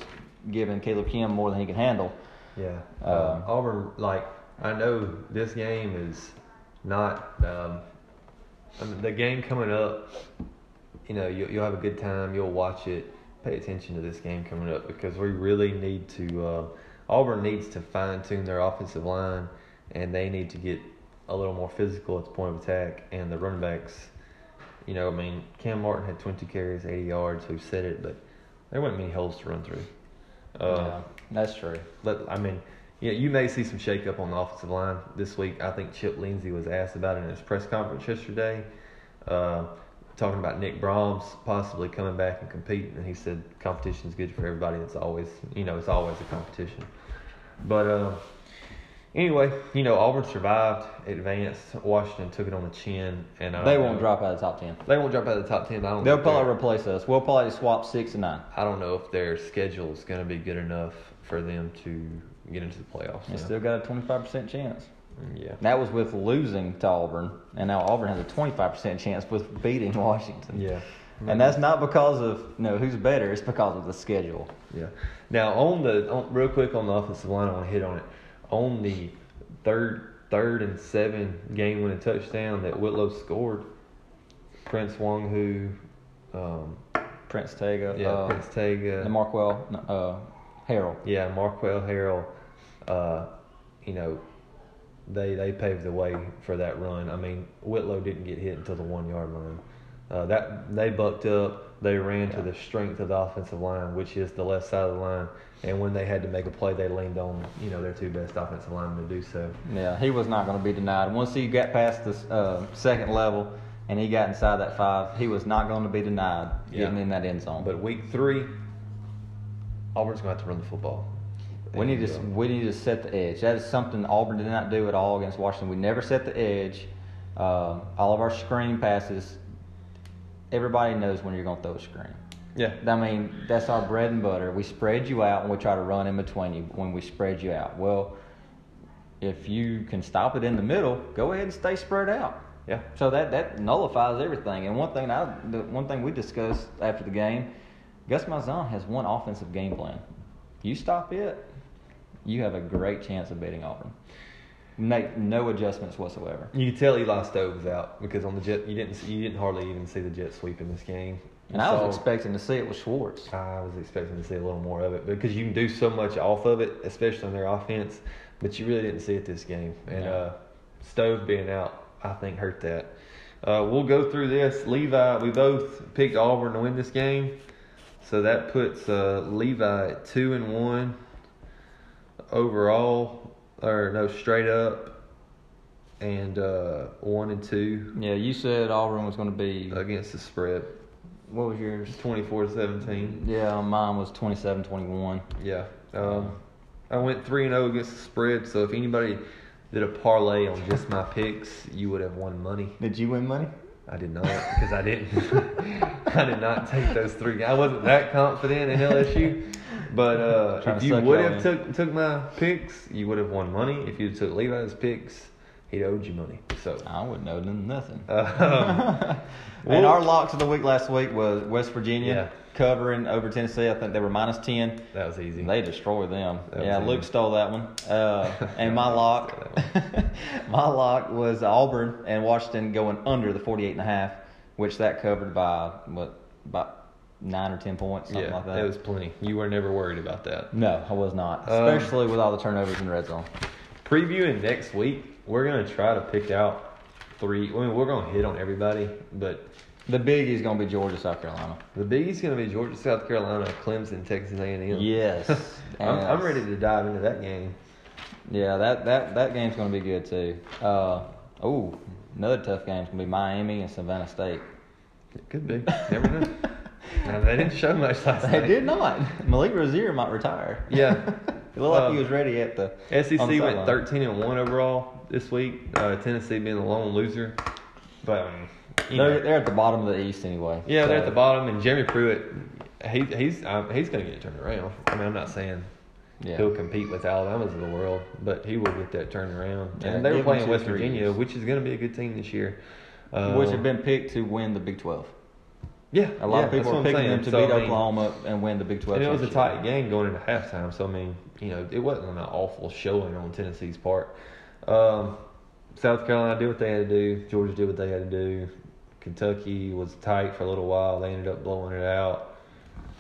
giving Kaleb Kim more than he can handle. Yeah. Um, Auburn, like, I know this game is not, um, I mean, the game coming up, you know, you, you'll have a good time, you'll watch it. Pay attention to this game coming up because we really need to, uh, Auburn needs to fine tune their offensive line and they need to get a little more physical at the point of attack. And the running backs, you know, I mean, Kam Martin had 20 carries, 80 yards, we've said it, but there weren't many holes to run through. Uh, yeah, that's true. but I mean, yeah, you may see some shakeup on the offensive line this week. I think Chip Lindsey was asked about it in his press conference yesterday, uh, talking about Nick Brahms possibly coming back and competing, and he said competition is good for everybody. It's always, you know, it's always a competition. But uh, anyway, you know, Auburn survived, advanced. Washington took it on the chin, and They won't know- drop out of the top ten. They won't drop out of the top ten. I don't. They'll probably replace us. We'll probably swap six and nine. I don't know if their schedule is going to be good enough for them to get into the playoffs. They so. still got a twenty five percent chance. Mm, yeah. That was with losing to Auburn, and now Auburn has a twenty five percent chance with beating (laughs) Washington. Yeah. And that's not because of you know who's better. It's because of the schedule. Yeah. Now on the on, real quick on the offensive line, I want to hit on it. On the third third and seven game winning touchdown that Whitlow scored, Prince Wanogho, um, Prince Tega, yeah, uh, Prince Tega, and Markwell uh, Harold. yeah, Marquel Harrell, uh, you know, they they paved the way for that run. I mean, Whitlow didn't get hit until the one yard line. Uh, that they bucked up. They ran to the strength of the offensive line, which is the left side of the line. And when they had to make a play, they leaned on you know their two best offensive linemen to do so. Yeah, he was not going to be denied. Once he got past the uh, second level and he got inside that five, he was not going to be denied getting Yeah. in that end zone. But week three, Auburn's going to have to run the football. we need to uh, we need to set the edge. That is something Auburn did not do at all against Washington. We never set the edge. Uh, all of our screen passes. Everybody knows when you're going to throw a screen. yeah, I mean, that's our bread and butter. We spread you out and we try to run in between you when we spread you out. Well, if you can stop it in the middle, go ahead and stay spread out. yeah, So that that nullifies everything. And one thing I, the one thing we discussed after the game, Gus Malzahn has one offensive game plan. You stop it, you have a great chance of beating Auburn. Make no adjustments whatsoever. You could tell Eli Stove was out because on the jet you didn't see, you didn't hardly even see the jet sweep in this game. And I was expecting to see it with Schwartz. I was expecting to see a little more of it because you can do so much off of it, especially on their offense, but you really didn't see it this game. And No. uh, Stove being out, I think, hurt that. Uh, we'll go through this. Levi, we both picked Auburn to win this game, so that puts uh, Levi at two and one overall, or no, straight up, and uh, one and two Yeah, you said Auburn was going to be. against the spread. What was yours? 24-17. Yeah, mine was 27-21. Yeah. Um, I went 3 and 0 against the spread, so if anybody did a parlay on just my picks, you would have won money. Did you win money? I did not because I didn't. (laughs) I did not take those three. I wasn't that confident in LSU, (laughs) but uh, if you would have took took my picks, you would have won money. If you took Levi's picks, he'd owed you money. So, I wouldn't know nothing. um, (laughs) and our locks of the week last week was West Virginia Yeah. covering over Tennessee. I think they were minus 10. that was easy. They destroyed them. That yeah, Luke stole that one. Uh, and my (laughs) lock, (laughs) my lock was Auburn and Washington going under the 48 and a half, which that covered by what about nine or ten points, something yeah, like that. that was plenty. You were never worried about that. no, I was not, Um, especially with all the turnovers in the red zone. Previewing next week, we're gonna try to pick out three. I mean, we're gonna hit on everybody, but The big is going to be Georgia, South Carolina. the biggie's gonna be Georgia, South Carolina, Clemson, Texas A&M. Yes, (laughs) I'm, I'm ready to dive into that game. Yeah, that that that game's going to be good too. Uh, oh, another tough game's going to be Miami and Savannah State. It could be. Never know. (laughs) Now, they didn't show much last They night. did not. Malik Rosier might retire. (laughs) Yeah. (laughs) it looked like he was ready at the SEC the went sideline. 13 and one overall this week. Uh, Tennessee being the lone loser, but um, They're, they're at the bottom of the East anyway. yeah, they're at the bottom. And Jeremy Pruitt, he, he's um, he's going to get turned around. I mean, I'm not saying Yeah. he'll compete with Alabama's of the world, but he will get that turned around. Yeah, and they were playing West Virginia, years. which is going to be a good team this year. Uh, Which have been picked to win the Big 12. Yeah, A lot yeah, of people are picking them to So, beat I mean, Oklahoma and win the Big 12. And it was a tight game going into halftime. So I mean, you know, it wasn't an awful showing on Tennessee's part. Um, South Carolina did what they had to do. Georgia did what they had to do. Kentucky was tight for a little while. They ended up blowing it out.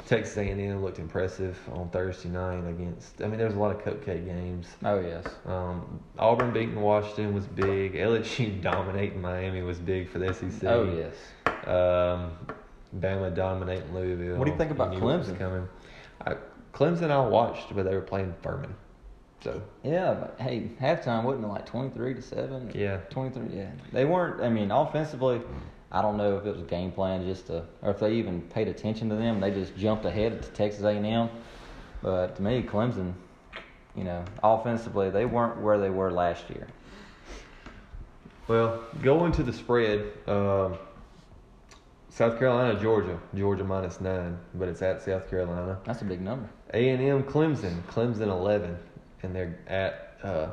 Texas A&M looked impressive on Thursday night against. I mean, there was a lot of cupcake games. Oh, yes. Um, Auburn beating Washington was big. LSU dominating Miami was big for the SEC. Oh, yes. Um, Bama dominating Louisville. What do you think about knew what was Clemson? Coming. I, Clemson, I watched, but they were playing Furman. So Yeah, but hey, halftime wasn't it like 23 to 7? Yeah. 23, yeah. They weren't, I mean, offensively, I don't know if it was a game plan just to, or if they even paid attention to them. They just jumped ahead to Texas A&M. But to me, Clemson, you know, offensively, they weren't where they were last year. well, going to the spread. Um, South Carolina, Georgia, Georgia minus nine, but it's at South Carolina. That's a big number. A and M, Clemson, Clemson eleven, and they're at uh,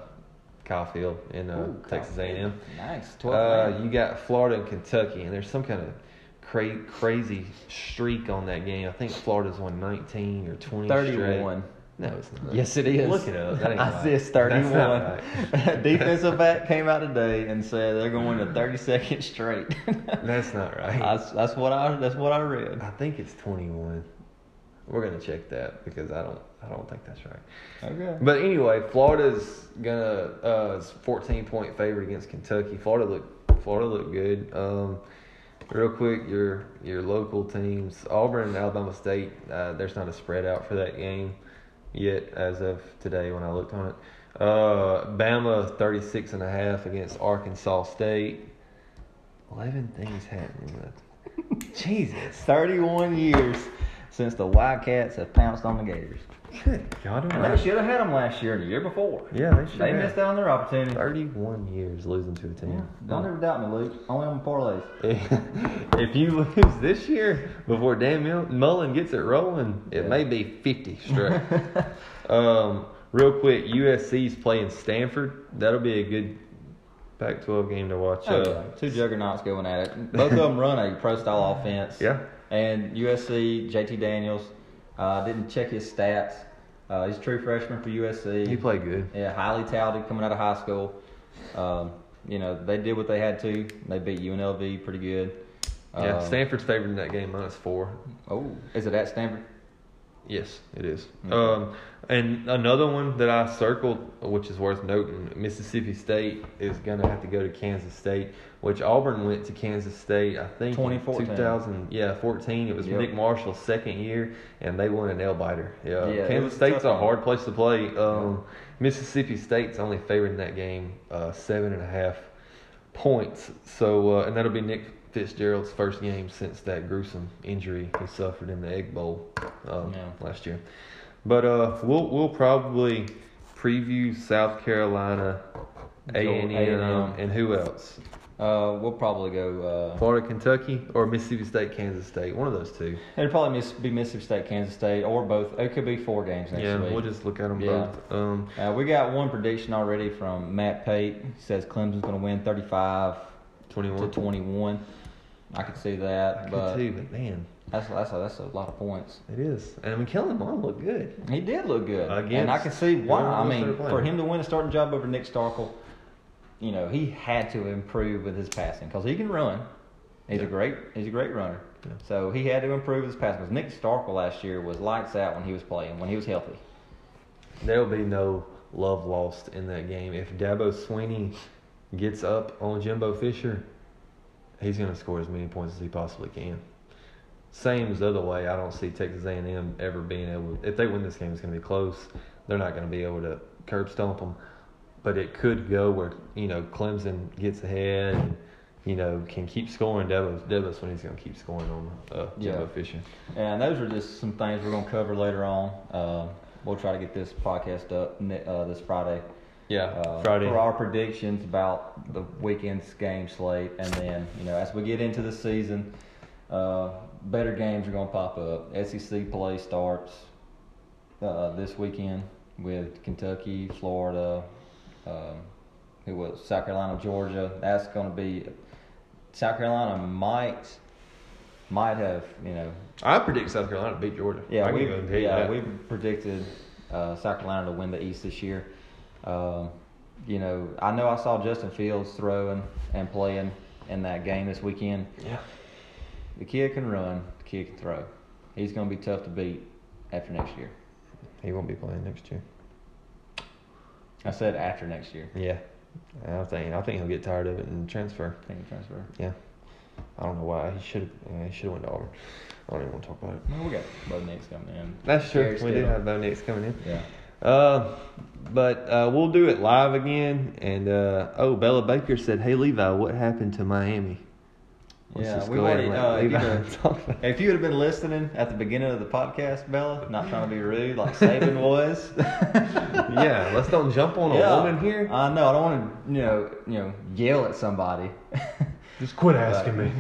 Kyle Field in uh, Ooh, Texas A and M. Nice. 12 Uh, you got Florida and Kentucky, and there's some kind of cra- crazy streak on that game. I think Florida's won 19 or 20 straight. 31. No, it's not. Yes, it is. Look it up. That ain't (laughs) I right. see it's That's 31. not (laughs) Defensive back came out today and said they're going to 32nd straight. (laughs) That's not right. that's, that's what I that's what I read. I think it's 21. We're gonna check that because I don't I don't think that's right. Okay. But anyway, Florida's gonna uh, is 14 point favorite against Kentucky. Florida look Florida look good. Um, real quick, your your local teams, Auburn and Alabama State. Uh, there's not a spread out for that game yet as of today when I looked on it. Uh, Bama 36 and a half against Arkansas State. 11 things happening. With (laughs) Jesus. 31 years since the Wildcats have pounced on the Gators. Good God And they should have had them last year and the year before. Yeah, they should. They have. missed out on their opportunity. 31 years losing to a Yeah. team. Don't ever doubt me, Luke. Only on parlays. (laughs) if you (laughs) lose this year before Dan Mullen gets it rolling, it Yeah. may be 50 straight. (laughs) um, real quick, USC's playing Stanford. That'll be a good Pac-12 game to watch. Oh, Uh. Two juggernauts going at it. Both of them run a pro style offense. yeah. And USC, JT Daniels, uh, didn't check his stats. Uh, he's a true freshman for USC. He played good. Yeah, highly touted coming out of high school. Um, you know, they did what they had to. They beat UNLV pretty good. Yeah, Um, Stanford's favored in that game minus four. Oh, is it at Stanford? Yes, it is. Okay. Um, and another one that I circled, which is worth noting, Mississippi State is going to have to go to Kansas State, which Auburn went to Kansas State, I think, 2014. 2000, yeah, 14. It was Yep. Nick Marshall's second year, and they won a nail biter. Yeah, Yeah, Kansas State's a hard place to play. Um, Mississippi State's only favored in that game, uh, seven and a half points. So, uh, and that'll be Nick Fitzgerald's first game since that gruesome injury he suffered in the Egg Bowl um, Yeah. last year. But uh, we'll we'll probably preview South Carolina, A and M, A&M. who else? Uh, we'll probably go. Uh, Florida, Kentucky, or Mississippi State, Kansas State. One of those two. it'll probably miss, be Mississippi State, Kansas State, or both. It could be four games next yeah, week. we'll just look at them Yeah. both. Um, Uh, we got one prediction already from Matt Pate. He says Clemson's going to win 35 to 21. 21. I could see that, I but too, but man, that's that's a, that's a lot of points. it is. And I mean, Kellen Mond looked good. He did look good, Against and I can see why. I mean, for him to win a starting job over Nick Starkel, you know, he had to improve with his passing because he can run. He's a great he's a great runner. Yeah. So he had to improve his passing because Nick Starkel last year was lights out when he was playing when he was healthy. There will be no love lost in that game. If Dabo Swinney gets up on Jimbo Fisher, he's going to score as many points as he possibly can. Same as the other way. I don't see Texas A&M ever being able. If they win this game, it's going to be close. They're not going to be able to curb stomp them. But it could go where you know Clemson gets ahead and you know can keep scoring. Dabo Dabo he's going to keep scoring on uh, Jimbo Yeah. Fisher. And those are just some things we're going to cover later on. Uh, we'll try to get this podcast up uh, this Friday. Yeah, uh, Friday. for our predictions about the weekend's game slate, and then you know as we get into the season, uh, better games are going to pop up. SEC play starts uh, this weekend with Kentucky, Florida, um, who was South Carolina, Georgia. That's going to be South Carolina might might have you know I predict South Carolina to beat Georgia. yeah, we go and tell you yeah that. we predicted uh, South Carolina to win the East this year. Um, you know, I know I saw Justin Fields throwing and playing in that game this weekend. yeah. The kid can run. The kid can throw. He's going to be tough to beat after next year. He won't be playing next year. I said after next year. Yeah, I think I think he'll get tired of it and transfer. I think he transfer. Yeah, I don't know why he should have. he should have went to Auburn. I don't even want to talk about it. Well, we got Bo Nix coming in. That's true. We do have Bo Nix coming in. Yeah. Uh, but uh, we'll do it live again. And uh, oh, Bella Baker said, "Hey Levi, what happened to Miami?" Let's Yeah, just we go ahead and already, uh, Levi (laughs) if you talk about it. If you would have been listening at the beginning of the podcast, Bella, not trying to be rude like (laughs) Saban was. (laughs) Yeah, let's don't jump on a Yeah. woman here. I know. I don't want to, you know, you know, yell at somebody. Just quit asking me.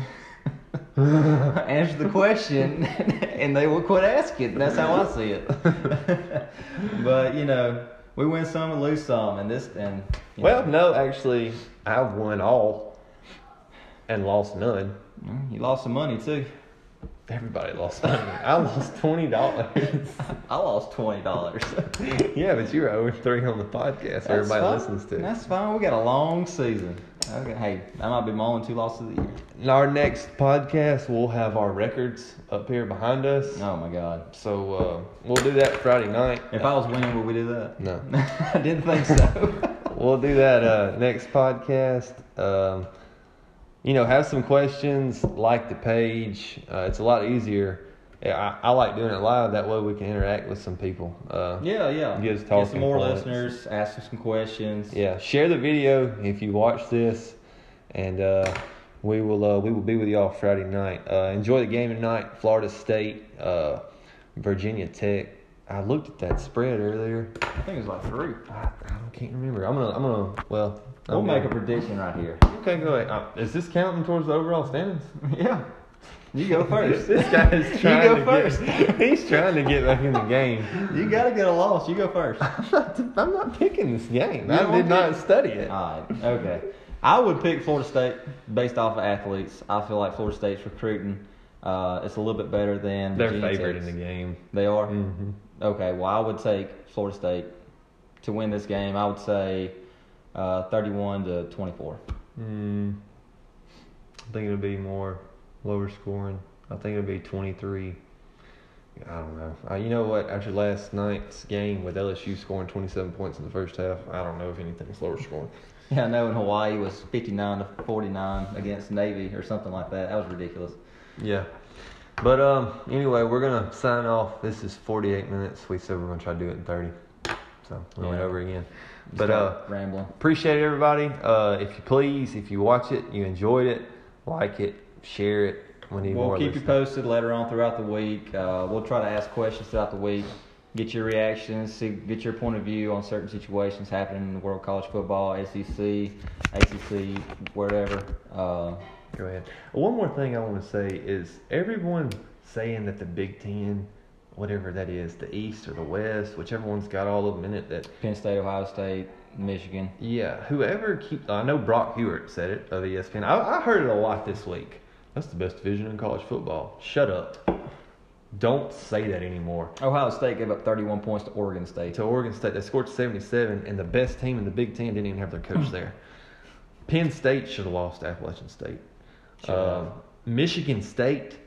(laughs) Answer the question, (laughs) and they will quit asking. That's how I see it. (laughs) but you know, we win some and lose some, and this and Well, know, no, actually, I've won all and lost none. mm, you lost some money too. Everybody lost money. I lost twenty dollars. I lost twenty dollars. yeah, but you're over three on the podcast. Everybody listens to. That's fine. We got a long season. Okay. Hey, that might be my only two losses of the year. In our next podcast, we'll have our records up here behind us. Oh my god. So uh, we'll do that Friday night. If I was winning, would we do that? No. (laughs) I didn't think so. (laughs) We'll do that uh, next podcast. Um, you know, have some questions, like the page. Uh, it's a lot easier. Yeah, I, I like doing it live. That way we can interact with some people. Uh, yeah, yeah. Get talking some more points. listeners. Ask them some questions. Yeah, share the video if you watch this, and uh, we will uh, we will be with y'all Friday night. Uh, enjoy the game tonight. Florida State, uh, Virginia Tech. I looked at that spread earlier. I think it was like three. I, I can't remember. I'm gonna I'm gonna well. We'll I'm make a gonna- prediction right here. Okay, go ahead. Uh, is this counting towards the overall standings? (laughs) yeah. You go first. this guy is (laughs) You trying go to first. Get, (laughs) he's trying to get back in the game. You gotta get a loss. You go first. (laughs) I'm not, I'm not picking this game. You I did not pick- study it. All right. Okay. I would pick Florida State based off of athletes. I feel like Florida State's recruiting. Uh, it's a little bit better than They're Virginia favored in the game. They are. Mm-hmm. Okay. Well, I would take Florida State to win this game. I would say uh, 31 to 24. Mm, I think it'll be more lower scoring. I think it'll be 23. I don't know. Uh, you know what? After last night's game with LSU scoring 27 points in the first half, I don't know if anything's lower scoring. (laughs) Yeah, I know in Hawaii was 59 to 49 against Navy or something like that. That was ridiculous. Yeah. But um, anyway, we're gonna sign off. This is 48 minutes. We said we're gonna try to do it in 30, so we went Yeah. over again. But uh, rambling. appreciate it, everybody. Uh, if you please, if you watch it, you enjoyed it, like it, share it. Need We'll keep you posted later on throughout the week. Uh, we'll try to ask questions throughout the week, get your reactions, see, get your point of view on certain situations happening in the world of college football, SEC, ACC, wherever. Uh, Go ahead. One more thing I want to say is everyone saying that the Big Ten, whatever that is, the East or the West, whichever one's got all of them in it, that Penn State, Ohio State, Michigan. yeah, whoever keep. I know Brock Huard said it of ESPN. I, I heard it a lot this week. That's the best division in college football. Shut up. Don't say that anymore. Ohio State gave up 31 points to Oregon State. to Oregon State. They scored 77, and the best team in the Big Ten didn't even have their coach there. (clears throat) Penn State should have lost to Appalachian State. Uh, Michigan State,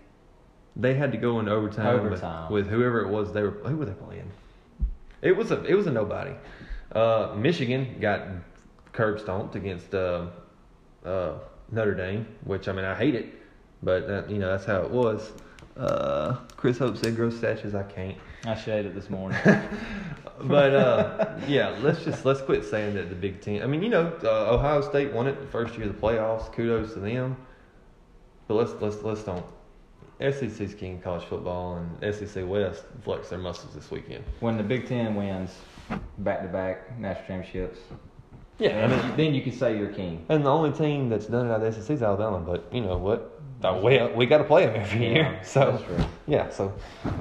they had to go in overtime, with- Overtime. With, whoever it was. They were who were they playing? It was a it was a nobody. Uh, Michigan got curb stomped against uh, uh, Notre Dame, which I mean I hate it, but that, you know that's how it was. Uh, Chris Hope said gross statues. I can't. I shaded this morning. (laughs) but uh, yeah, let's just let's quit saying that the Big Ten. I mean, you know, uh, Ohio State won it the first year of the playoffs. Kudos to them. But let's let's let's don't. SEC's king of college football and SEC West flex their muscles this weekend. when the Big Ten wins back to back national championships, Yeah, and I then, mean, then you can say you're king. and the only team that's done it out of the SEC is Alabama. But you know what? Uh, we we got to play them every Yeah, year. So that's true. yeah. So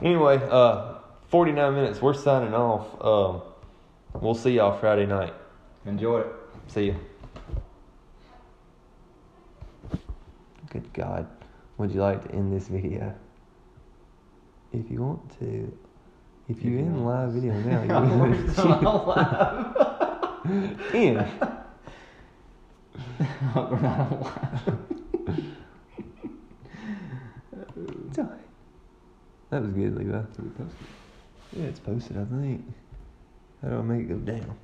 anyway, uh, forty nine minutes. We're signing off. Um, we'll see y'all Friday night. Enjoy it. See you. Good God. Would you like to end this video? If you want to. If you're in live video now, (laughs) you (laughs) in. We're not alive. That was good, Levi. Yeah, it's posted, I think. How do I make it go down?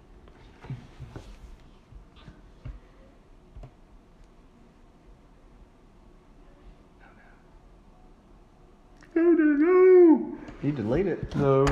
You delete it. No.